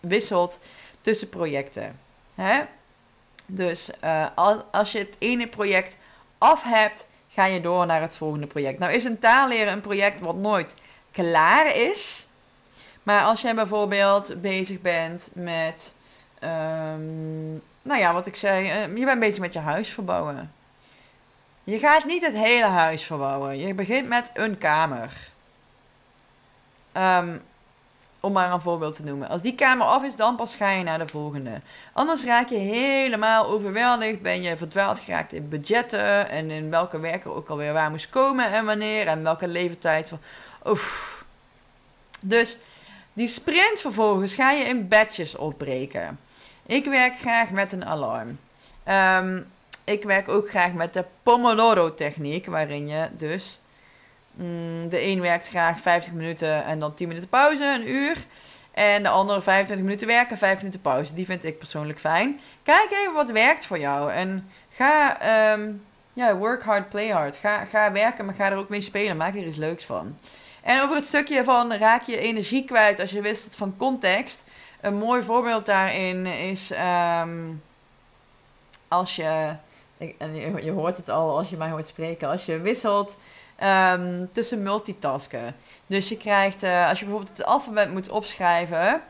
wisselt tussen projecten. Hè? Dus uh, als je het ene project af hebt, ga je door naar het volgende project. Nou is een taal leren een project wat nooit klaar is. Maar als jij bijvoorbeeld bezig bent met, um, nou ja, wat ik zei, uh, je bent bezig met je huis verbouwen. Je gaat niet het hele huis verbouwen. Je begint met een kamer. Um, om maar een voorbeeld te noemen. Als die kamer af is, dan pas ga je naar de volgende. Anders raak je helemaal overweldigd. Ben je verdwaald geraakt in budgetten. En in welke werker ook alweer waar moest komen en wanneer. En welke leeftijd. Van, oef. Dus die sprint vervolgens ga je in batches opbreken. Ik werk graag met een alarm. Um, ik werk ook graag met de Pomodoro-techniek, waarin je dus. Mm, de een werkt graag 50 minuten en dan 10 minuten pauze, een uur. En de andere 25 minuten werken, 5 minuten pauze. Die vind ik persoonlijk fijn. Kijk even wat werkt voor jou. En ga, um, ja, work hard, play hard. Ga, ga werken, maar ga er ook mee spelen. Maak er iets leuks van. En over het stukje van raak je energie kwijt als je wisselt van context. Een mooi voorbeeld daarin is um, als je en je, je, hoort het al als je mij hoort spreken, als je wisselt um, tussen multitasken. Dus je krijgt, uh, als je bijvoorbeeld het alfabet moet opschrijven,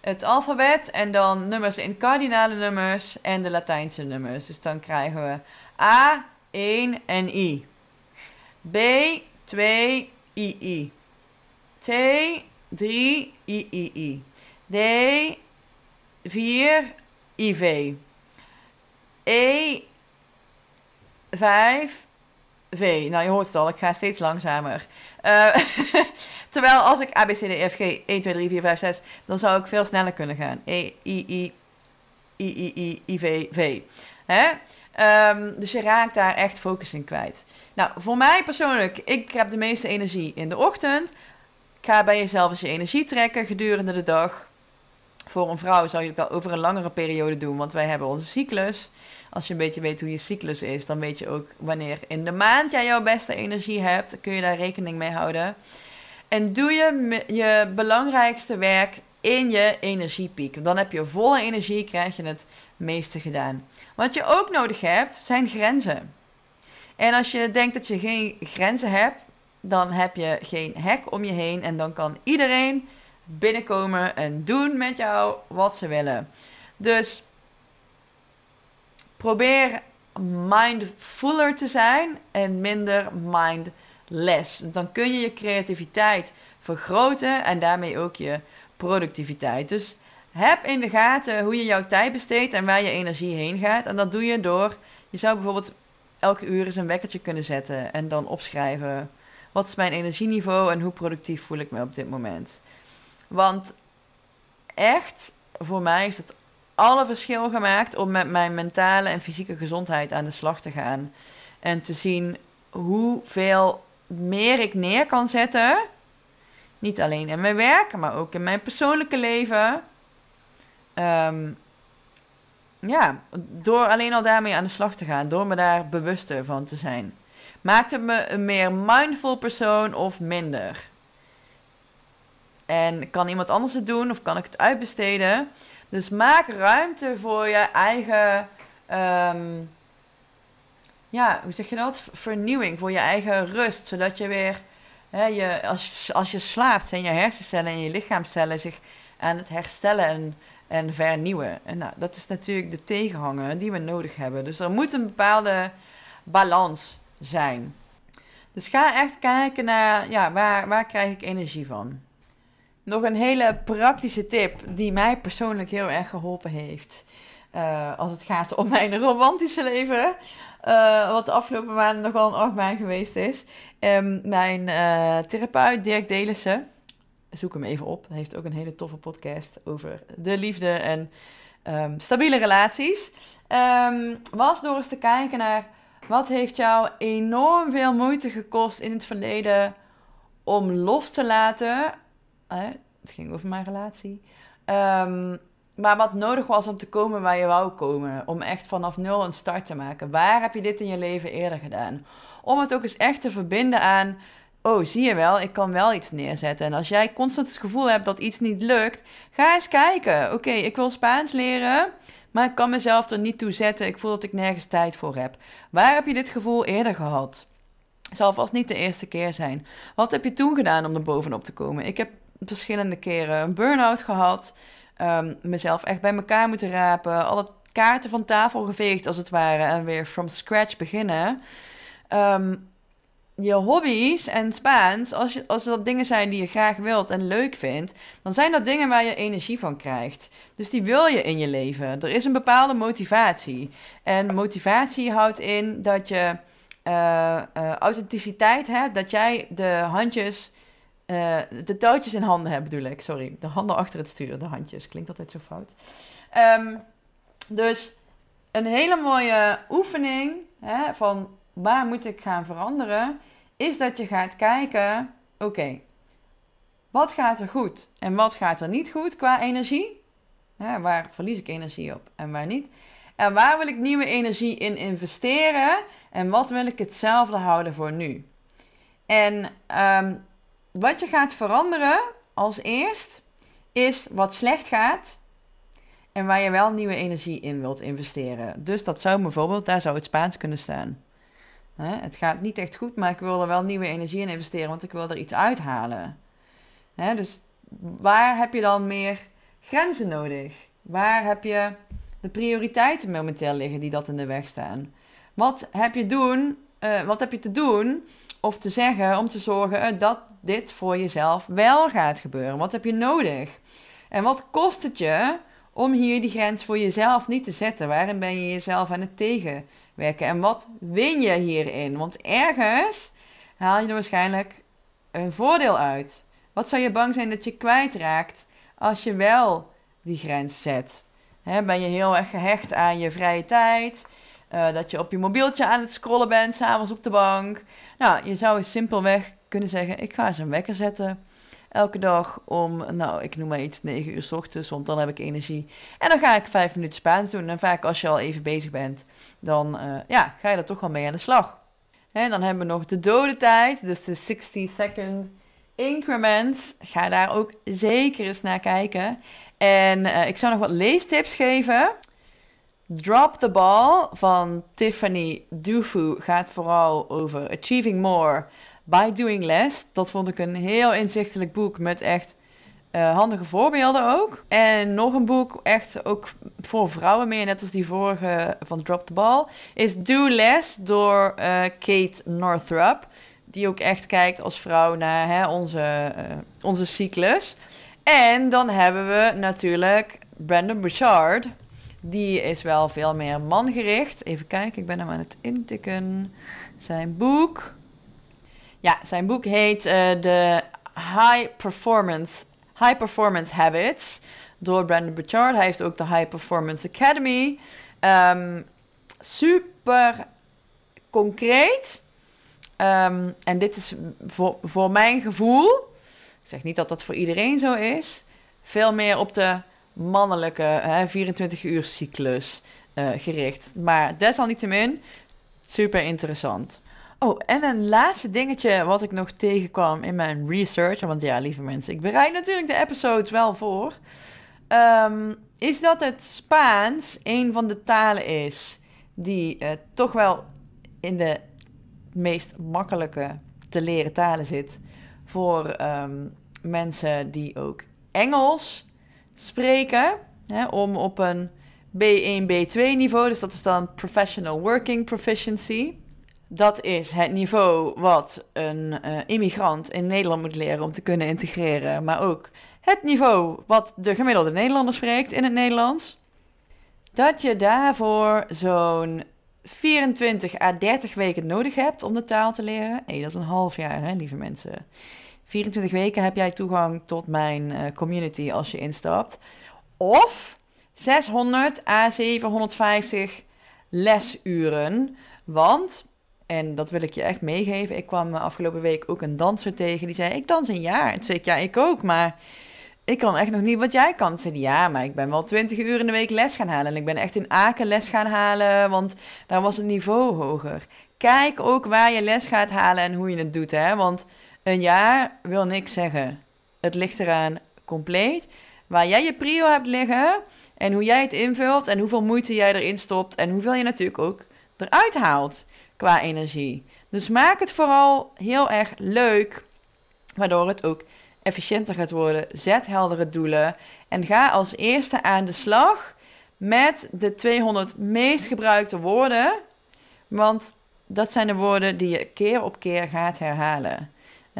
het alfabet en dan nummers in kardinale nummers en de Latijnse nummers. Dus dan krijgen we A, 1 en I. B, 2, I, I. T, 3, I, I, I. D, 4, IV. E, 5 V. Nou, je hoort het al, ik ga steeds langzamer. Uh, terwijl als ik A, B, C, D, E, F, G, 1, 2, 3, 4, 5, 6, dan zou ik veel sneller kunnen gaan. E, I, I, I, I, I, I, V, V. Hè? Um, dus je raakt daar echt focus in kwijt. Nou, voor mij persoonlijk, ik heb de meeste energie in de ochtend. Ik ga bij jezelf eens je energie trekken gedurende de dag. Voor een vrouw zou je wel over een langere periode doen, want wij hebben onze cyclus. Als je een beetje weet hoe je cyclus is, dan weet je ook wanneer in de maand jij jouw beste energie hebt. Kun je daar rekening mee houden. En doe je je belangrijkste werk in je energiepiek. Dan heb je volle energie, krijg je het meeste gedaan. Wat je ook nodig hebt, zijn grenzen. En als je denkt dat je geen grenzen hebt, dan heb je geen hek om je heen. En dan kan iedereen binnenkomen en doen met jou wat ze willen. Dus probeer mindfuller te zijn en minder mindless. Dan kun je je creativiteit vergroten en daarmee ook je productiviteit. Dus heb in de gaten hoe je jouw tijd besteedt en waar je energie heen gaat. En dat doe je door, je zou bijvoorbeeld elke uur eens een wekkertje kunnen zetten en dan opschrijven. Wat is mijn energieniveau en hoe productief voel ik me op dit moment? Want echt, voor mij heeft het alle verschil gemaakt om met mijn mentale en fysieke gezondheid aan de slag te gaan. En te zien hoeveel meer ik neer kan zetten. Niet alleen in mijn werk, maar ook in mijn persoonlijke leven. Ehm, ja, door alleen al daarmee aan de slag te gaan, door me daar bewuster van te zijn. Maakt het me een meer mindful persoon of minder? En kan iemand anders het doen of kan ik het uitbesteden? Dus maak ruimte voor je eigen, ehm, ja, hoe zeg je dat? Vernieuwing, voor je eigen rust. Zodat je weer, hè, je, als, als je slaapt, zijn je hersencellen en je lichaamcellen zich aan het herstellen en, en vernieuwen. En nou, dat is natuurlijk de tegenhanger die we nodig hebben. Dus er moet een bepaalde balans zijn. Dus ga echt kijken naar, ja, waar, waar krijg ik energie van? Nog een hele praktische tip die mij persoonlijk heel erg geholpen heeft. Uh, als het gaat om mijn romantische leven. Uh, wat de afgelopen maanden nogal een achtbaan geweest is. Um, mijn uh, therapeut Dirk Delissen. Zoek hem even op. Hij heeft ook een hele toffe podcast over de liefde en um, stabiele relaties. Um, was door eens te kijken naar wat heeft jou enorm veel moeite gekost in het verleden om los te laten het ging over mijn relatie. Um, maar wat nodig was om te komen waar je wou komen. Om echt vanaf nul een start te maken. Waar heb je dit in je leven eerder gedaan? Om het ook eens echt te verbinden aan. Oh, zie je wel, ik kan wel iets neerzetten. En als jij constant het gevoel hebt dat iets niet lukt, ga eens kijken. Oké, ik wil Spaans leren, maar ik kan mezelf er niet toe zetten. Ik voel dat ik nergens tijd voor heb. Waar heb je dit gevoel eerder gehad? Zal vast niet de eerste keer zijn. Wat heb je toen gedaan om er bovenop te komen? Ik heb verschillende keren een burn-out gehad. Um, mezelf echt bij elkaar moeten rapen. Alle kaarten van tafel geveegd, als het ware. En weer from scratch beginnen. Um, je hobby's en Spaans, als, je, als dat dingen zijn die je graag wilt en leuk vindt, dan zijn dat dingen waar je energie van krijgt. Dus die wil je in je leven. Er is een bepaalde motivatie. En motivatie houdt in dat je uh, uh, authenticiteit hebt, dat jij de handjes uh, de touwtjes in handen hebben, bedoel ik. Sorry, de handen achter het stuur, de handjes. Klinkt altijd zo fout. Um, dus een hele mooie oefening hè, van waar moet ik gaan veranderen, is dat je gaat kijken, oké, wat gaat er goed en wat gaat er niet goed qua energie? Waar verlies ik energie op en waar niet? En waar wil ik nieuwe energie in investeren en wat wil ik hetzelfde houden voor nu? En um, wat je gaat veranderen als eerst is wat slecht gaat en waar je wel nieuwe energie in wilt investeren. Dus dat zou bijvoorbeeld, daar zou het Spaans kunnen staan. het gaat niet echt goed, maar ik wil er wel nieuwe energie in investeren, want ik wil er iets uithalen. dus waar heb je dan meer grenzen nodig? Waar heb je de prioriteiten momenteel liggen die dat in de weg staan? Wat heb je, doen, uh, wat heb je te doen of te zeggen om te zorgen dat dit voor jezelf wel gaat gebeuren? Wat heb je nodig? En wat kost het je om hier die grens voor jezelf niet te zetten? Waarin ben je jezelf aan het tegenwerken? En wat win je hierin? Want ergens haal je er waarschijnlijk een voordeel uit. Wat zou je bang zijn dat je kwijtraakt als je wel die grens zet? ben je heel erg gehecht aan je vrije tijd? Uh, dat je op je mobieltje aan het scrollen bent, s'avonds op de bank. Nou, je zou simpelweg kunnen zeggen: ik ga eens een wekker zetten. Elke dag om, nou, ik noem maar iets, 9 uur s ochtends, want dan heb ik energie. En dan ga ik 5 minuten Spaans doen. En vaak als je al even bezig bent, dan uh, ja, ga je er toch wel mee aan de slag. En dan hebben we nog de dode tijd, dus de 60 second increments. Ga daar ook zeker eens naar kijken. En uh, ik zou nog wat leestips geven. Drop the Ball van Tiffany Dufu gaat vooral over achieving more by doing less. Dat vond ik een heel inzichtelijk boek met echt uh, handige voorbeelden ook. En nog een boek, echt ook voor vrouwen meer, net als die vorige van Drop the Ball, is Do Less door uh, Kate Northrup. Die ook echt kijkt als vrouw naar hè, onze, uh, onze cyclus. En dan hebben we natuurlijk Brandon Bouchard, die is wel veel meer mangericht. Even kijken, ik ben hem aan het intikken. Zijn boek. Ja, zijn boek heet de High Performance, High Performance Habits door Brandon Bouchard. Hij heeft ook de High Performance Academy. Um, super concreet. Um, en dit is voor, voor mijn gevoel, ik zeg niet dat dat voor iedereen zo is, veel meer op de mannelijke hè, 24 uur cyclus uh, gericht. Maar desalniettemin, super interessant. Oh, en een laatste dingetje wat ik nog tegenkwam in mijn research. Want ja, lieve mensen, ik bereid natuurlijk de episodes wel voor. Um, is dat het Spaans een van de talen is die uh, toch wel in de meest makkelijke te leren talen zit voor um, mensen die ook Engels spreken. Hè, om op een B1, B2 niveau, dus dat is dan Professional Working Proficiency. Dat is het niveau wat een uh, immigrant in Nederland moet leren om te kunnen integreren, maar ook het niveau wat de gemiddelde Nederlander spreekt in het Nederlands. Dat je daarvoor zo'n 24 à 30 weken nodig hebt om de taal te leren. Hé, dat is een half jaar, hè, lieve mensen. 24 weken heb jij toegang tot mijn uh, community als je instapt. Of 600 à 750 lesuren. Want, en dat wil ik je echt meegeven, ik kwam afgelopen week ook een danser tegen die zei: Ik dans een jaar. En zei ik: Ja, ik ook, maar ik kan echt nog niet wat jij kan. Zei ja, maar ik ben wel 20 uur in de week les gaan halen. En ik ben echt in Aken les gaan halen, want daar was het niveau hoger. Kijk ook waar je les gaat halen en hoe je het doet, hè. Want een jaar wil niks zeggen. Het ligt eraan compleet waar jij je prio hebt liggen en hoe jij het invult en hoeveel moeite jij erin stopt en hoeveel je natuurlijk ook eruit haalt qua energie. Dus maak het vooral heel erg leuk, waardoor het ook efficiënter gaat worden. Zet heldere doelen en ga als eerste aan de slag met de 200 meest gebruikte woorden. Want dat zijn de woorden die je keer op keer gaat herhalen.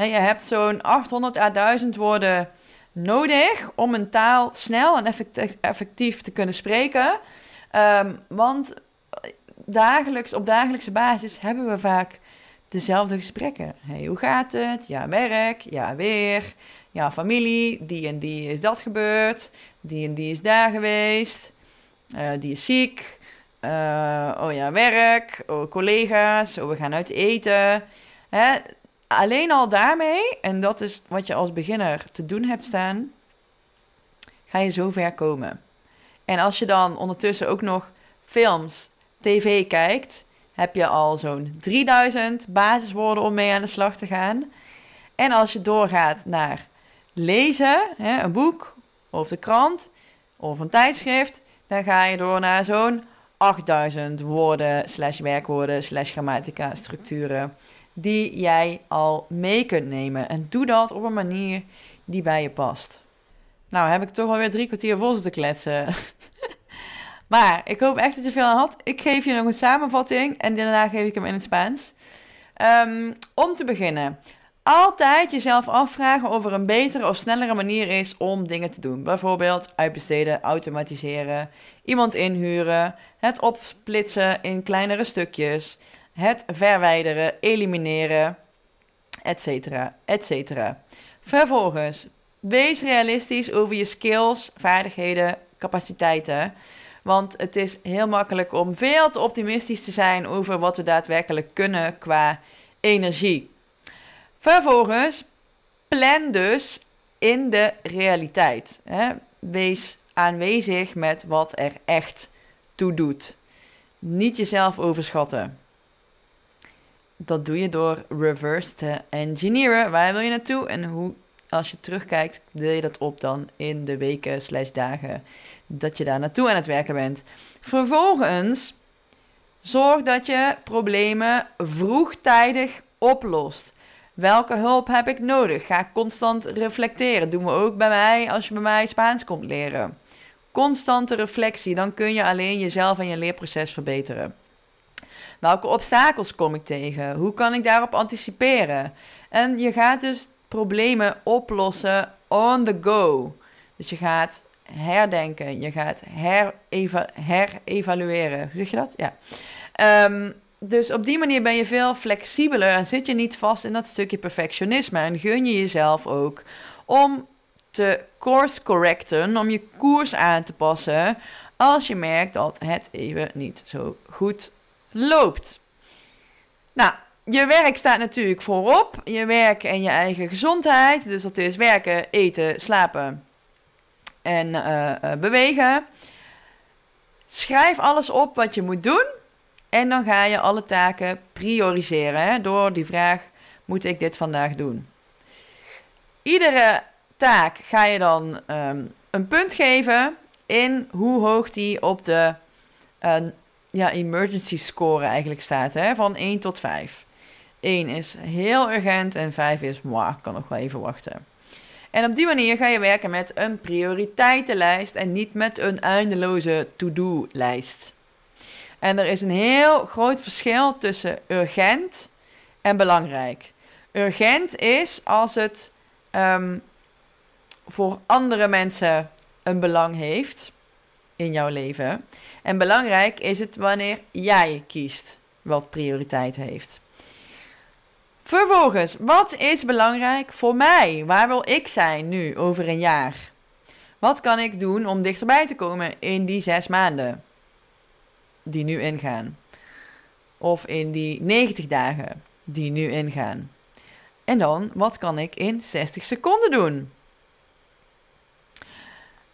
Je hebt zo'n 800 à 1000 woorden nodig om een taal snel en effectief te kunnen spreken. Ehm, want dagelijks, op dagelijkse basis hebben we vaak dezelfde gesprekken. Hey, hoe gaat het? Ja, werk. Ja, weer. Ja, familie. Die en die is dat gebeurd. Die en die is daar geweest. Uh, die is ziek. Uh, oh ja, werk. Oh, collega's. Oh, we gaan uit eten. Hè? Alleen al daarmee, en dat is wat je als beginner te doen hebt staan, ga je zo ver komen. En als je dan ondertussen ook nog films, tv kijkt, heb je al zo'n 3000 basiswoorden om mee aan de slag te gaan. En als je doorgaat naar lezen, hè, een boek of de krant of een tijdschrift, dan ga je door naar zo'n 8000 woorden, slash werkwoorden, slash grammatica, structuren, die jij al mee kunt nemen. En doe dat op een manier die bij je past. Nou, heb ik toch alweer drie kwartier vol te kletsen. Maar ik hoop echt dat je veel aan had. Ik geef je nog een samenvatting en daarna geef ik hem in het Spaans. Um, om te beginnen. Altijd jezelf afvragen of er een betere of snellere manier is om dingen te doen. Bijvoorbeeld uitbesteden, automatiseren, iemand inhuren, het opsplitsen in kleinere stukjes, het verwijderen, elimineren, etc. etc. Vervolgens, wees realistisch over je skills, vaardigheden, capaciteiten. Want het is heel makkelijk om veel te optimistisch te zijn over wat we daadwerkelijk kunnen qua energie. Vervolgens, plan dus in de realiteit. Hè? Wees aanwezig met wat er echt toe doet. Niet jezelf overschatten. Dat doe je door reverse te engineeren. Waar wil je naartoe en hoe als je terugkijkt, deel je dat op dan in de weken slash dagen dat je daar naartoe aan het werken bent. Vervolgens zorg dat je problemen vroegtijdig oplost. Welke hulp heb ik nodig? Ga constant reflecteren. Doen we ook bij mij als je bij mij Spaans komt leren. Constante reflectie, dan kun je alleen jezelf en je leerproces verbeteren. Welke obstakels kom ik tegen? Hoe kan ik daarop anticiperen? En je gaat dus problemen oplossen on the go. Dus je gaat herdenken. Je gaat hereva herevalueren. Hoe zeg je dat? Ja. Ehm, dus op die manier ben je veel flexibeler en zit je niet vast in dat stukje perfectionisme. En gun je jezelf ook om te course correcten, om je koers aan te passen als je merkt dat het even niet zo goed loopt. Nou, je werk staat natuurlijk voorop. Je werk en je eigen gezondheid. Dus dat is werken, eten, slapen en uh, bewegen. Schrijf alles op wat je moet doen. En dan ga je alle taken prioriseren hè, door die vraag: moet ik dit vandaag doen? Iedere taak ga je dan um, een punt geven in hoe hoog die op de uh, ja, emergency score eigenlijk staat. Hè, van 1 tot 5. 1 is heel urgent en 5 is, moi, kan nog wel even wachten. En op die manier ga je werken met een prioriteitenlijst en niet met een eindeloze to-do-lijst. En er is een heel groot verschil tussen urgent en belangrijk. Urgent is als het um, voor andere mensen een belang heeft in jouw leven. En belangrijk is het wanneer jij kiest wat prioriteit heeft. Vervolgens, wat is belangrijk voor mij? Waar wil ik zijn nu over een jaar? Wat kan ik doen om dichterbij te komen in die zes maanden die nu ingaan? Of in die 90 dagen die nu ingaan? En dan, wat kan ik in 60 seconden doen?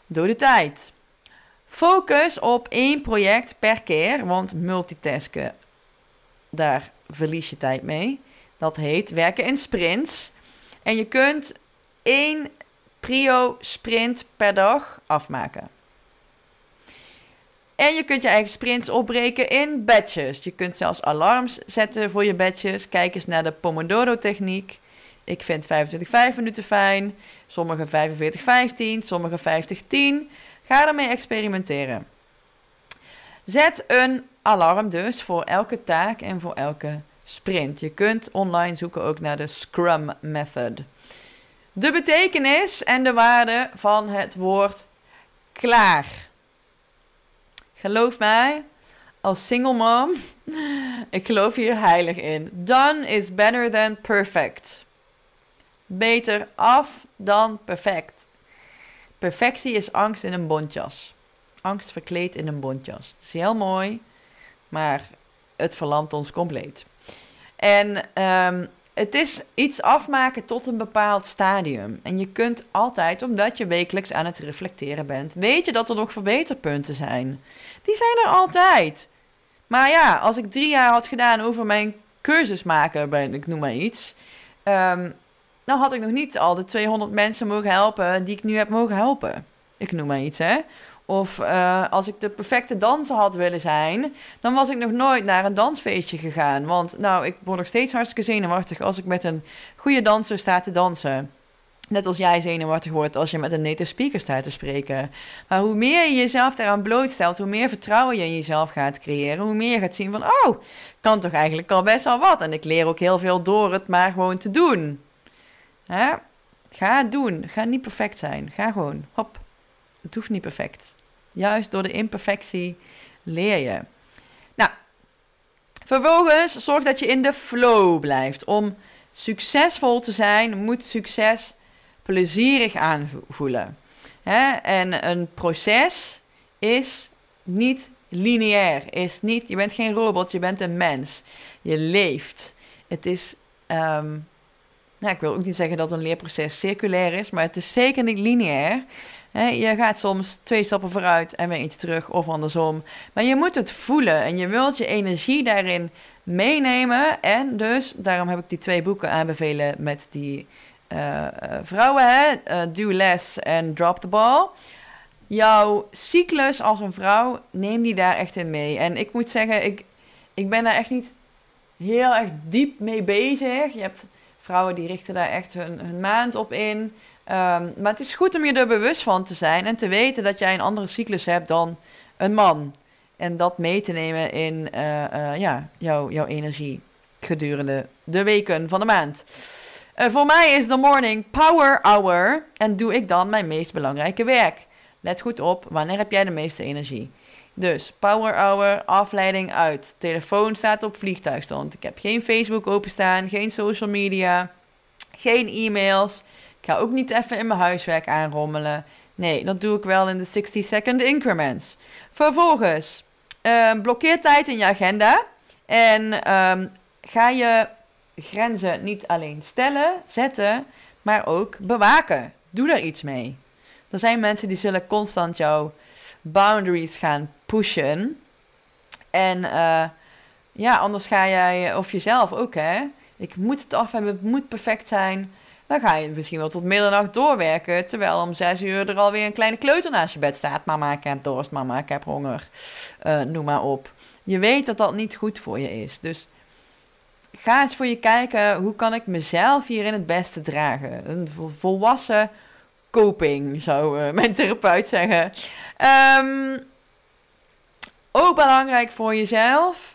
Door de tijd. Focus op één project per keer, want multitasken, daar verlies je tijd mee. Dat heet werken in sprints. En je kunt één prio-sprint per dag afmaken. En je kunt je eigen sprints opbreken in batches. Je kunt zelfs alarms zetten voor je batches. Kijk eens naar de Pomodoro-techniek. Ik vind 25 5 minuten fijn. Sommige 45 15, sommige 50 10. Ga ermee experimenteren. Zet een alarm dus voor elke taak en voor elke sprint. Je kunt online zoeken ook naar de Scrum Method. De betekenis en de waarde van het woord klaar. Geloof mij, als single mom, ik geloof hier heilig in. Done is better than perfect. Beter af dan perfect. Perfectie is angst in een bontjas. Angst verkleed in een bontjas. Het is heel mooi, maar het verlamt ons compleet. En um, het is iets afmaken tot een bepaald stadium. En je kunt altijd, omdat je wekelijks aan het reflecteren bent, weet je dat er nog verbeterpunten zijn. Die zijn er altijd. Maar ja, als ik drie jaar had gedaan over mijn cursus maken, ik noem maar iets, um, dan had ik nog niet al de 200 mensen mogen helpen die ik nu heb mogen helpen. Ik noem maar iets, hè. Of uh, als ik de perfecte danser had willen zijn, dan was ik nog nooit naar een dansfeestje gegaan. Want nou, ik word nog steeds hartstikke zenuwachtig als ik met een goede danser sta te dansen. Net als jij zenuwachtig wordt als je met een native speaker staat te spreken. Maar hoe meer je jezelf daaraan blootstelt, hoe meer vertrouwen je in jezelf gaat creëren. Hoe meer je gaat zien van, oh, kan toch eigenlijk al best wel wat. En ik leer ook heel veel door het maar gewoon te doen. Hè? Ga het doen. Ga niet perfect zijn. Ga gewoon. Hop. Het hoeft niet perfect. Juist door de imperfectie leer je. Nou, vervolgens zorg dat je in de flow blijft. Om succesvol te zijn, moet succes plezierig aanvoelen. Hè? En een proces is niet lineair. Is niet, je bent geen robot, je bent een mens. Je leeft. Het is. Um, nou, ik wil ook niet zeggen dat een leerproces circulair is, maar het is zeker niet lineair je gaat soms twee stappen vooruit en weer iets terug of andersom. Maar je moet het voelen en je wilt je energie daarin meenemen. En dus, daarom heb ik die twee boeken aanbevelen met die uh, vrouwen. Hè? Uh, do less en drop the ball. Jouw cyclus als een vrouw, neem die daar echt in mee. En ik moet zeggen, ik, ik ben daar echt niet heel erg diep mee bezig. Je hebt vrouwen die richten daar echt hun, hun maand op in. Ehm, maar het is goed om je er bewust van te zijn en te weten dat jij een andere cyclus hebt dan een man. En dat mee te nemen in uh, ja, jouw, jouw energie gedurende de weken van de maand. Uh, voor mij is de morning power hour en doe ik dan mijn meest belangrijke werk. let goed op, wanneer heb jij de meeste energie? Dus power hour, afleiding uit. Telefoon staat op vliegtuigstand. Ik heb geen Facebook openstaan, geen social media, geen e-mails. Ik ga ook niet even in mijn huiswerk aanrommelen. Nee, dat doe ik wel in de 60 second increments. Vervolgens, uh, blokkeer tijd in je agenda. En um, ga je grenzen niet alleen stellen, zetten, maar ook bewaken. Doe daar iets mee. Er zijn mensen die zullen constant jouw boundaries gaan pushen. En uh, ja, anders ga jij, of jezelf ook hè. Ik moet het af hebben, het moet perfect zijn. Dan ga je misschien wel tot middernacht doorwerken. Terwijl om zes uur er alweer een kleine kleuter naast je bed staat. Mama, ik heb dorst. Mama, ik heb honger. Uh, noem maar op. Je weet dat dat niet goed voor je is. Dus ga eens voor je kijken. Hoe kan ik mezelf hierin het beste dragen? Een volwassen coping, zou uh, mijn therapeut zeggen. Um, ook belangrijk voor jezelf.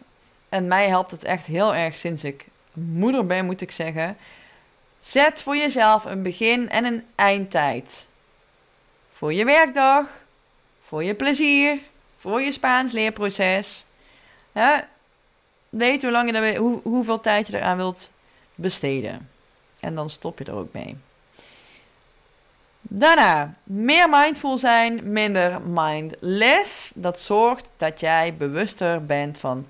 En mij helpt het echt heel erg sinds ik moeder ben, moet ik zeggen. Zet voor jezelf een begin- en een eindtijd. Voor je werkdag, voor je plezier, voor je Spaans leerproces. Weet hoe lang je er, hoe, hoeveel tijd je eraan wilt besteden. En dan stop je er ook mee. Daarna, meer mindful zijn, minder mindless. Dat zorgt dat jij bewuster bent van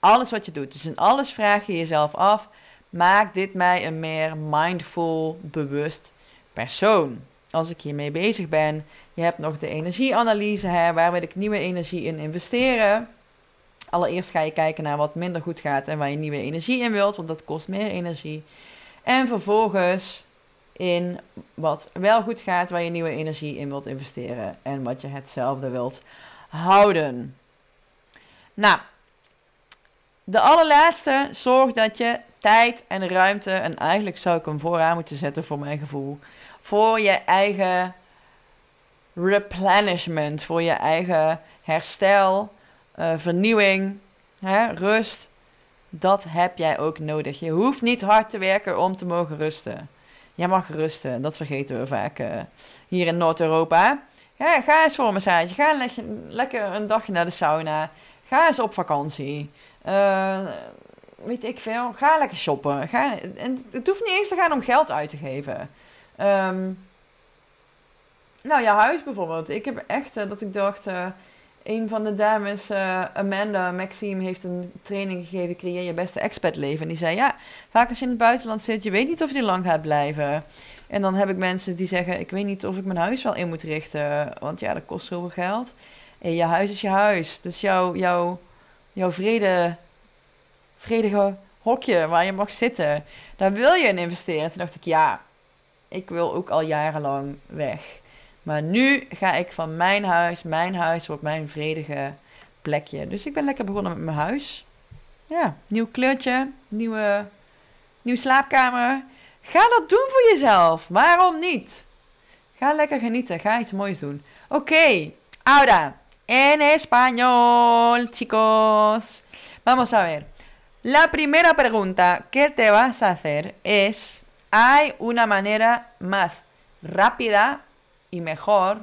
alles wat je doet. Dus in alles vraag je jezelf af: maakt dit mij een meer mindful, bewust persoon? Als ik hiermee bezig ben, je hebt nog de energieanalyse, hè, waar wil ik nieuwe energie in investeren? Allereerst ga je kijken naar wat minder goed gaat en waar je nieuwe energie in wilt, want dat kost meer energie. En vervolgens in wat wel goed gaat, waar je nieuwe energie in wilt investeren en wat je hetzelfde wilt houden. Nou, de allerlaatste, zorg dat je tijd en ruimte, en eigenlijk zou ik hem vooraan moeten zetten voor mijn gevoel, voor je eigen replenishment, voor je eigen herstel, uh, vernieuwing, hè, rust. Dat heb jij ook nodig. Je hoeft niet hard te werken om te mogen rusten. Jij mag rusten, dat vergeten we vaak uh, hier in Noord-Europa. Ja, ga eens voor een massage. Ga le lekker een dagje naar de sauna. Ga eens op vakantie. Uh, weet ik veel. Ga lekker shoppen. Ga, en het hoeft niet eens te gaan om geld uit te geven. Um, nou, je huis bijvoorbeeld. Ik heb echt uh, dat ik dacht. Een van de dames, uh, Amanda Maxime, heeft een training gegeven: Creëer je beste expat-leven. En die zei: Ja, vaak als je in het buitenland zit, je weet niet of je lang gaat blijven. En dan heb ik mensen die zeggen: Ik weet niet of ik mijn huis wel in moet richten, want ja, dat kost zoveel geld. En je huis is je huis. Dus jouw, jouw, jouw vrede, vredige hokje waar je mag zitten, daar wil je in investeren. Toen dacht ik: Ja, ik wil ook al jarenlang weg. Maar nu ga ik van mijn huis, mijn huis wordt mijn vredige plekje. Dus ik ben lekker begonnen met mijn huis. Ja, nieuw kleurtje, nieuwe, nieuwe slaapkamer. Ga dat doen voor jezelf. Waarom niet? Ga lekker genieten. Ga iets moois doen. Oké, ahora, en español, chicos. Vamos a ver. La primera pregunta que te vas a hacer es, ¿hay una manera más rápida y mejor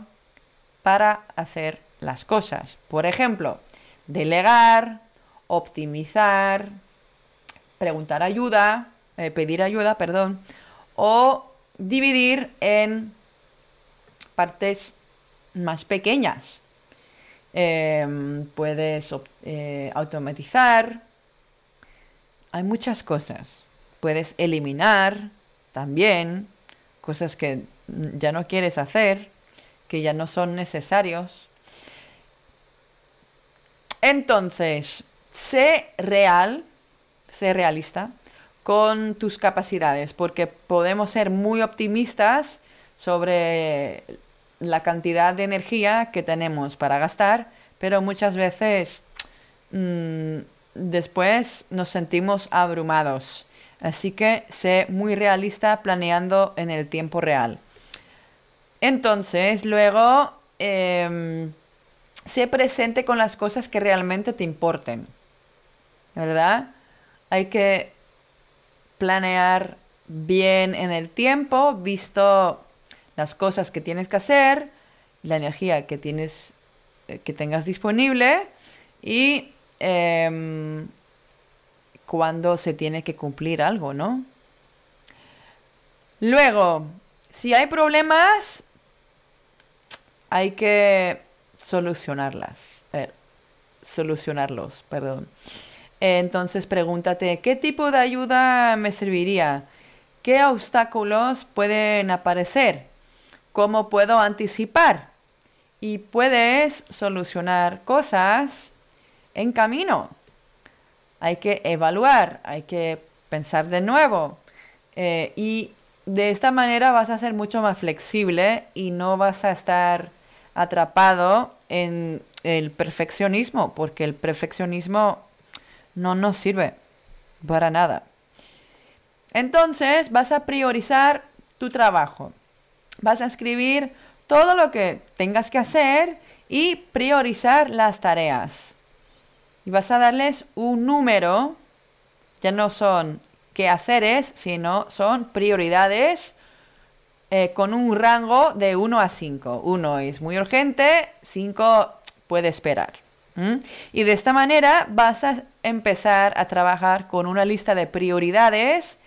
para hacer las cosas. Por ejemplo, delegar, optimizar, preguntar ayuda, eh, pedir ayuda, perdón, o dividir en partes más pequeñas. Em, puedes eh, automatizar. Hay muchas cosas. Puedes eliminar también cosas que ya no quieres hacer, que ya no son necesarios. Entonces, sé real, sé realista con tus capacidades, porque podemos ser muy optimistas sobre la cantidad de energía que tenemos para gastar, pero muchas veces mmm, después nos sentimos abrumados. Así que sé muy realista planeando en el tiempo real. Entonces, luego, eh, sé presente con las cosas que realmente te importen. ¿Verdad? Hay que planear bien en el tiempo, visto las cosas que tienes que hacer la energía que tienes, eh, que tengas disponible y em, cuando se tiene que cumplir algo, ¿no? Luego, si hay problemas, hay que solucionarlas. Solucionarlos, perdón. Entonces pregúntate, ¿qué tipo de ayuda me serviría? ¿Qué obstáculos pueden aparecer? ¿Cómo puedo anticipar? Y puedes solucionar cosas en camino. Hay que evaluar, hay que pensar de nuevo. Eh, y de esta manera vas a ser mucho más flexible y no vas a estar atrapado en el perfeccionismo, porque el perfeccionismo no nos sirve para nada. Entonces vas a priorizar tu trabajo. Vas a escribir todo lo que tengas que hacer y priorizar las tareas. Y vas a darles un número. Ya no son quehaceres, sino son prioridades eh, con un rango de 1 a 5. 1 es muy urgente, 5 puede esperar. Y de esta manera vas a empezar a trabajar con una lista de prioridades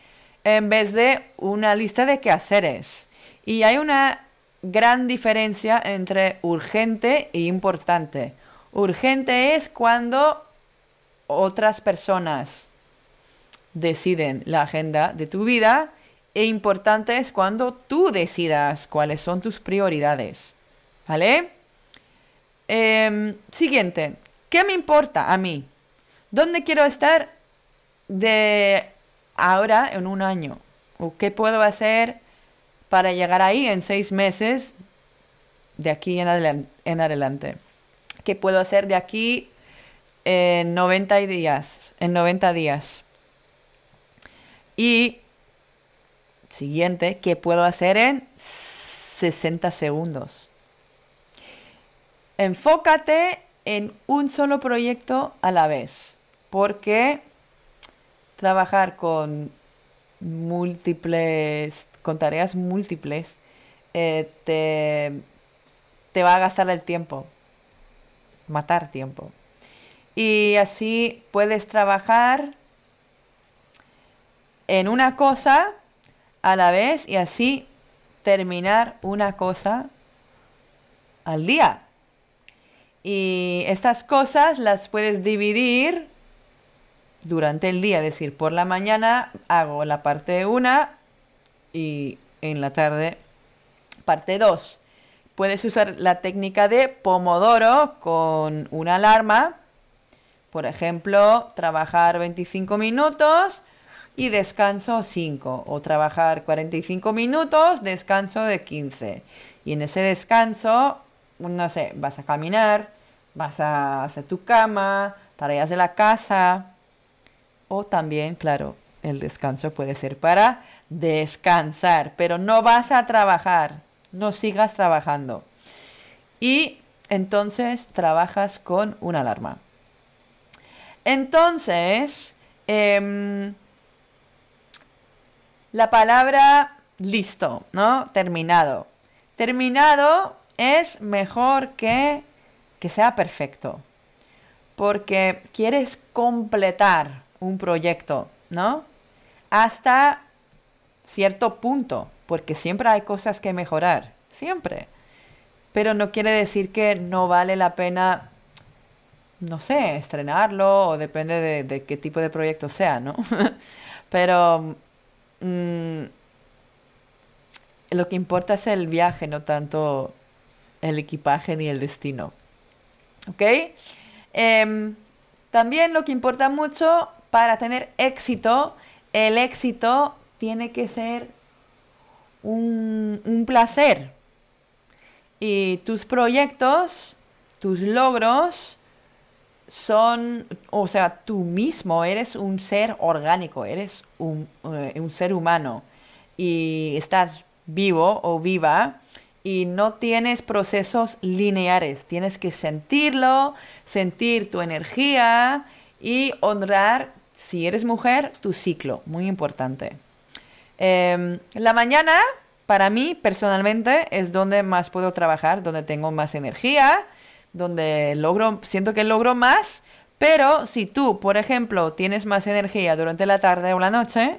en vez de una lista de quehaceres. Y hay una gran diferencia entre urgente e importante. Urgente es cuando otras personas deciden la agenda de tu vida e importante es cuando tú decidas cuáles son tus prioridades. ¿Vale? Em, siguiente, ¿qué me importa a mí? ¿Dónde quiero estar de ahora en un año? ¿O qué puedo hacer para llegar ahí en seis meses de aquí en, adelante? ¿Qué puedo hacer de aquí en 90 días? En 90 días. Y siguiente, ¿qué puedo hacer en 60 segundos? Enfócate en un solo proyecto a la vez, porque trabajar con múltiples, con tareas múltiples, eh, te, te va a gastar el tiempo, matar tiempo. Y así puedes trabajar en una cosa a la vez y así terminar una cosa al día. Y estas cosas las puedes dividir durante el día, es decir, por la mañana hago la parte 1 y en la tarde parte 2. Puedes usar la técnica de Pomodoro con una alarma. Por ejemplo, trabajar 25 minutos y descanso 5 o trabajar 45 minutos, descanso de 15. Y en ese descanso, no sé, vas a caminar, vas a hacer tu cama, tareas de la casa o también, claro, el descanso puede ser para descansar, pero no vas a trabajar, no sigas trabajando. Y entonces trabajas con una alarma. Entonces, eh, la palabra listo, ¿no? Terminado. Terminado es mejor que que sea perfecto. Porque quieres completar un proyecto, ¿no? Hasta cierto punto, porque siempre hay cosas que mejorar, siempre. Pero no quiere decir que no vale la pena, no sé, estrenarlo o depende de, de qué tipo de proyecto sea, ¿no? Pero Mm, lo que importa es el viaje, no tanto el equipaje ni el destino. ¿Ok? Em, también lo que importa mucho para tener éxito, el éxito tiene que ser un, un placer. Y tus proyectos, tus logros, son, o sea, tú mismo eres un ser orgánico, eres un, eh, un, ser humano y estás vivo o viva y no tienes procesos lineares, tienes que sentirlo, sentir tu energía y honrar, si eres mujer, tu ciclo, muy importante. Em, la mañana para mí personalmente es donde más puedo trabajar, donde tengo más energía, donde logro, siento que logro más. Pero si tú, por ejemplo, tienes más energía durante la tarde o la noche,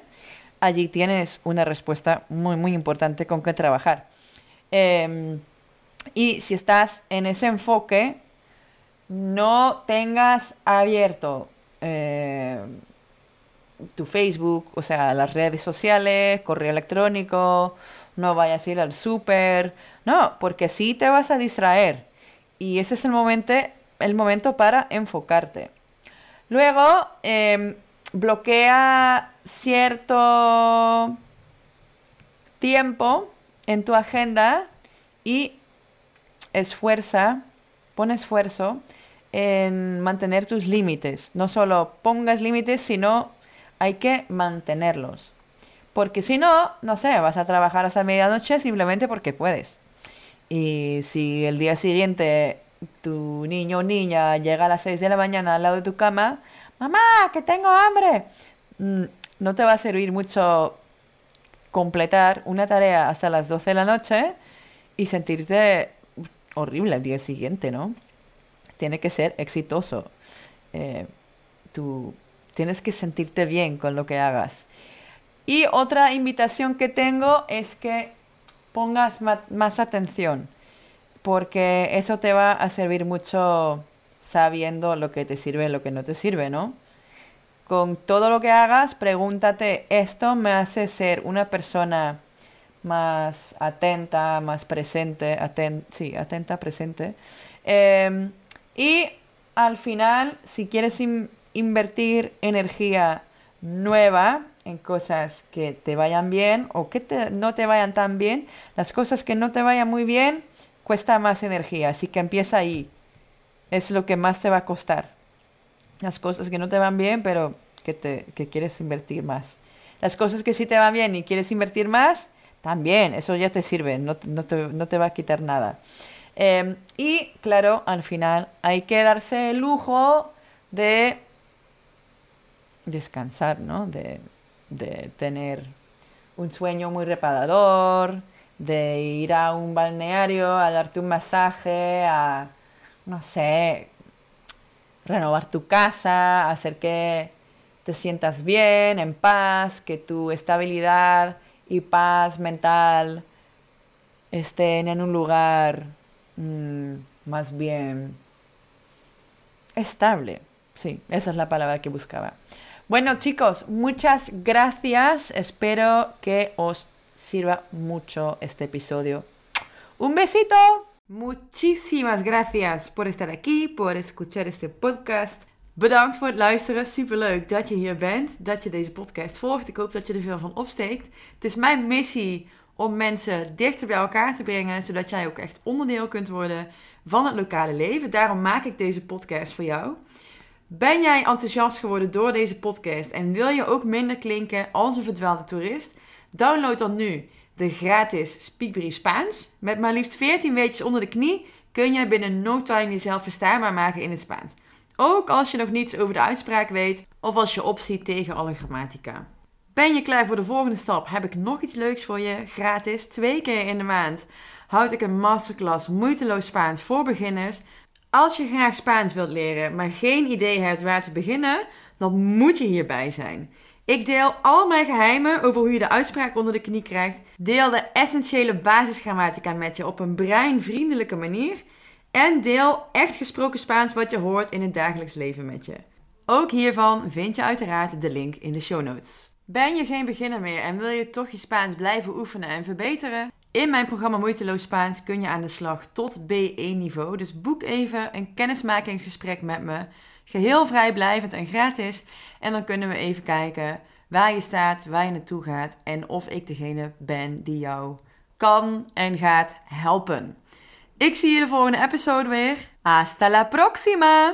allí tienes una respuesta muy, muy importante con que trabajar. Em, y si estás en ese enfoque, no tengas abierto eh, tu Facebook, o sea, las redes sociales, correo electrónico, no vayas a ir al súper, no, porque sí te vas a distraer. Y ese es el momento, el momento para enfocarte. Luego, em, bloquea cierto tiempo en tu agenda y esfuerza, pon esfuerzo en mantener tus límites. No solo pongas límites, sino hay que mantenerlos. Porque si no, no sé, vas a trabajar hasta medianoche simplemente porque puedes. Y si el día siguiente tu niño o niña llega a las 6 de la mañana al lado de tu cama, mamá, que tengo hambre, mm, no te va a servir mucho completar una tarea hasta las 12 de la noche y sentirte horrible al día siguiente, ¿no? Tiene que ser exitoso. Eh, tú tienes que sentirte bien con lo que hagas. Y otra invitación que tengo es que pongas más atención, porque eso te va a servir mucho sabiendo lo que te sirve y lo que no te sirve, ¿no? Con todo lo que hagas, pregúntate, ¿esto me hace ser una persona más atenta, más presente, sí, atenta, presente? Em, y al final, si quieres invertir energía nueva en cosas que te vayan bien o que no te vayan tan bien, las cosas que no te vayan muy bien cuesta más energía, así que empieza ahí. Es lo que más te va a costar. Las cosas que no te van bien, pero que, te, que quieres invertir más. Las cosas que sí te van bien y quieres invertir más, también, eso ya te sirve, no, no, te, no te va a quitar nada. Em, y claro, al final hay que darse el lujo de descansar, ¿no? De, de tener un sueño muy reparador, de ir a un balneario a darte un masaje, a, no sé, renovar tu casa, hacer que te sientas bien, en paz, que tu estabilidad y paz mental estén en un lugar mm, más bien estable. Sí, esa es la palabra que buscaba. Bueno chicos, muchas gracias. Espero que os sirva mucho este episodio. Un besito. Muchísimas gracias por estar aquí, por escuchar este podcast. Bedankt voor het luisteren. Superleuk dat je hier bent, dat je deze podcast volgt. Ik hoop dat je er veel van opsteekt. Het is mijn missie om mensen dichter bij elkaar te brengen, zodat jij ook echt onderdeel kunt worden van het lokale leven. Daarom maak ik deze podcast voor jou. Ben jij enthousiast geworden door deze podcast en wil je ook minder klinken als een verdwaalde toerist? Download dan nu de gratis Speakbrief Spaans. Met maar liefst 14 weetjes onder de knie kun jij binnen no time jezelf verstaanbaar maken in het Spaans. Ook als je nog niets over de uitspraak weet of als je opziet tegen alle grammatica. Ben je klaar voor de volgende stap? Heb ik nog iets leuks voor je? Gratis, twee keer in de maand houd ik een masterclass moeiteloos Spaans voor beginners. Als je graag Spaans wilt leren, maar geen idee hebt waar te beginnen, dan moet je hierbij zijn. Ik deel al mijn geheimen over hoe je de uitspraak onder de knie krijgt. Deel de essentiële basisgrammatica met je op een breinvriendelijke manier. En deel echt gesproken Spaans wat je hoort in het dagelijks leven met je. Ook hiervan vind je uiteraard de link in de show notes. Ben je geen beginner meer en wil je toch je Spaans blijven oefenen en verbeteren? In mijn programma Moeiteloos Spaans kun je aan de slag tot B1-niveau. Dus boek even een kennismakingsgesprek met me. Geheel vrijblijvend en gratis. En dan kunnen we even kijken waar je staat, waar je naartoe gaat en of ik degene ben die jou kan en gaat helpen. Ik zie je de volgende episode weer. Hasta la próxima!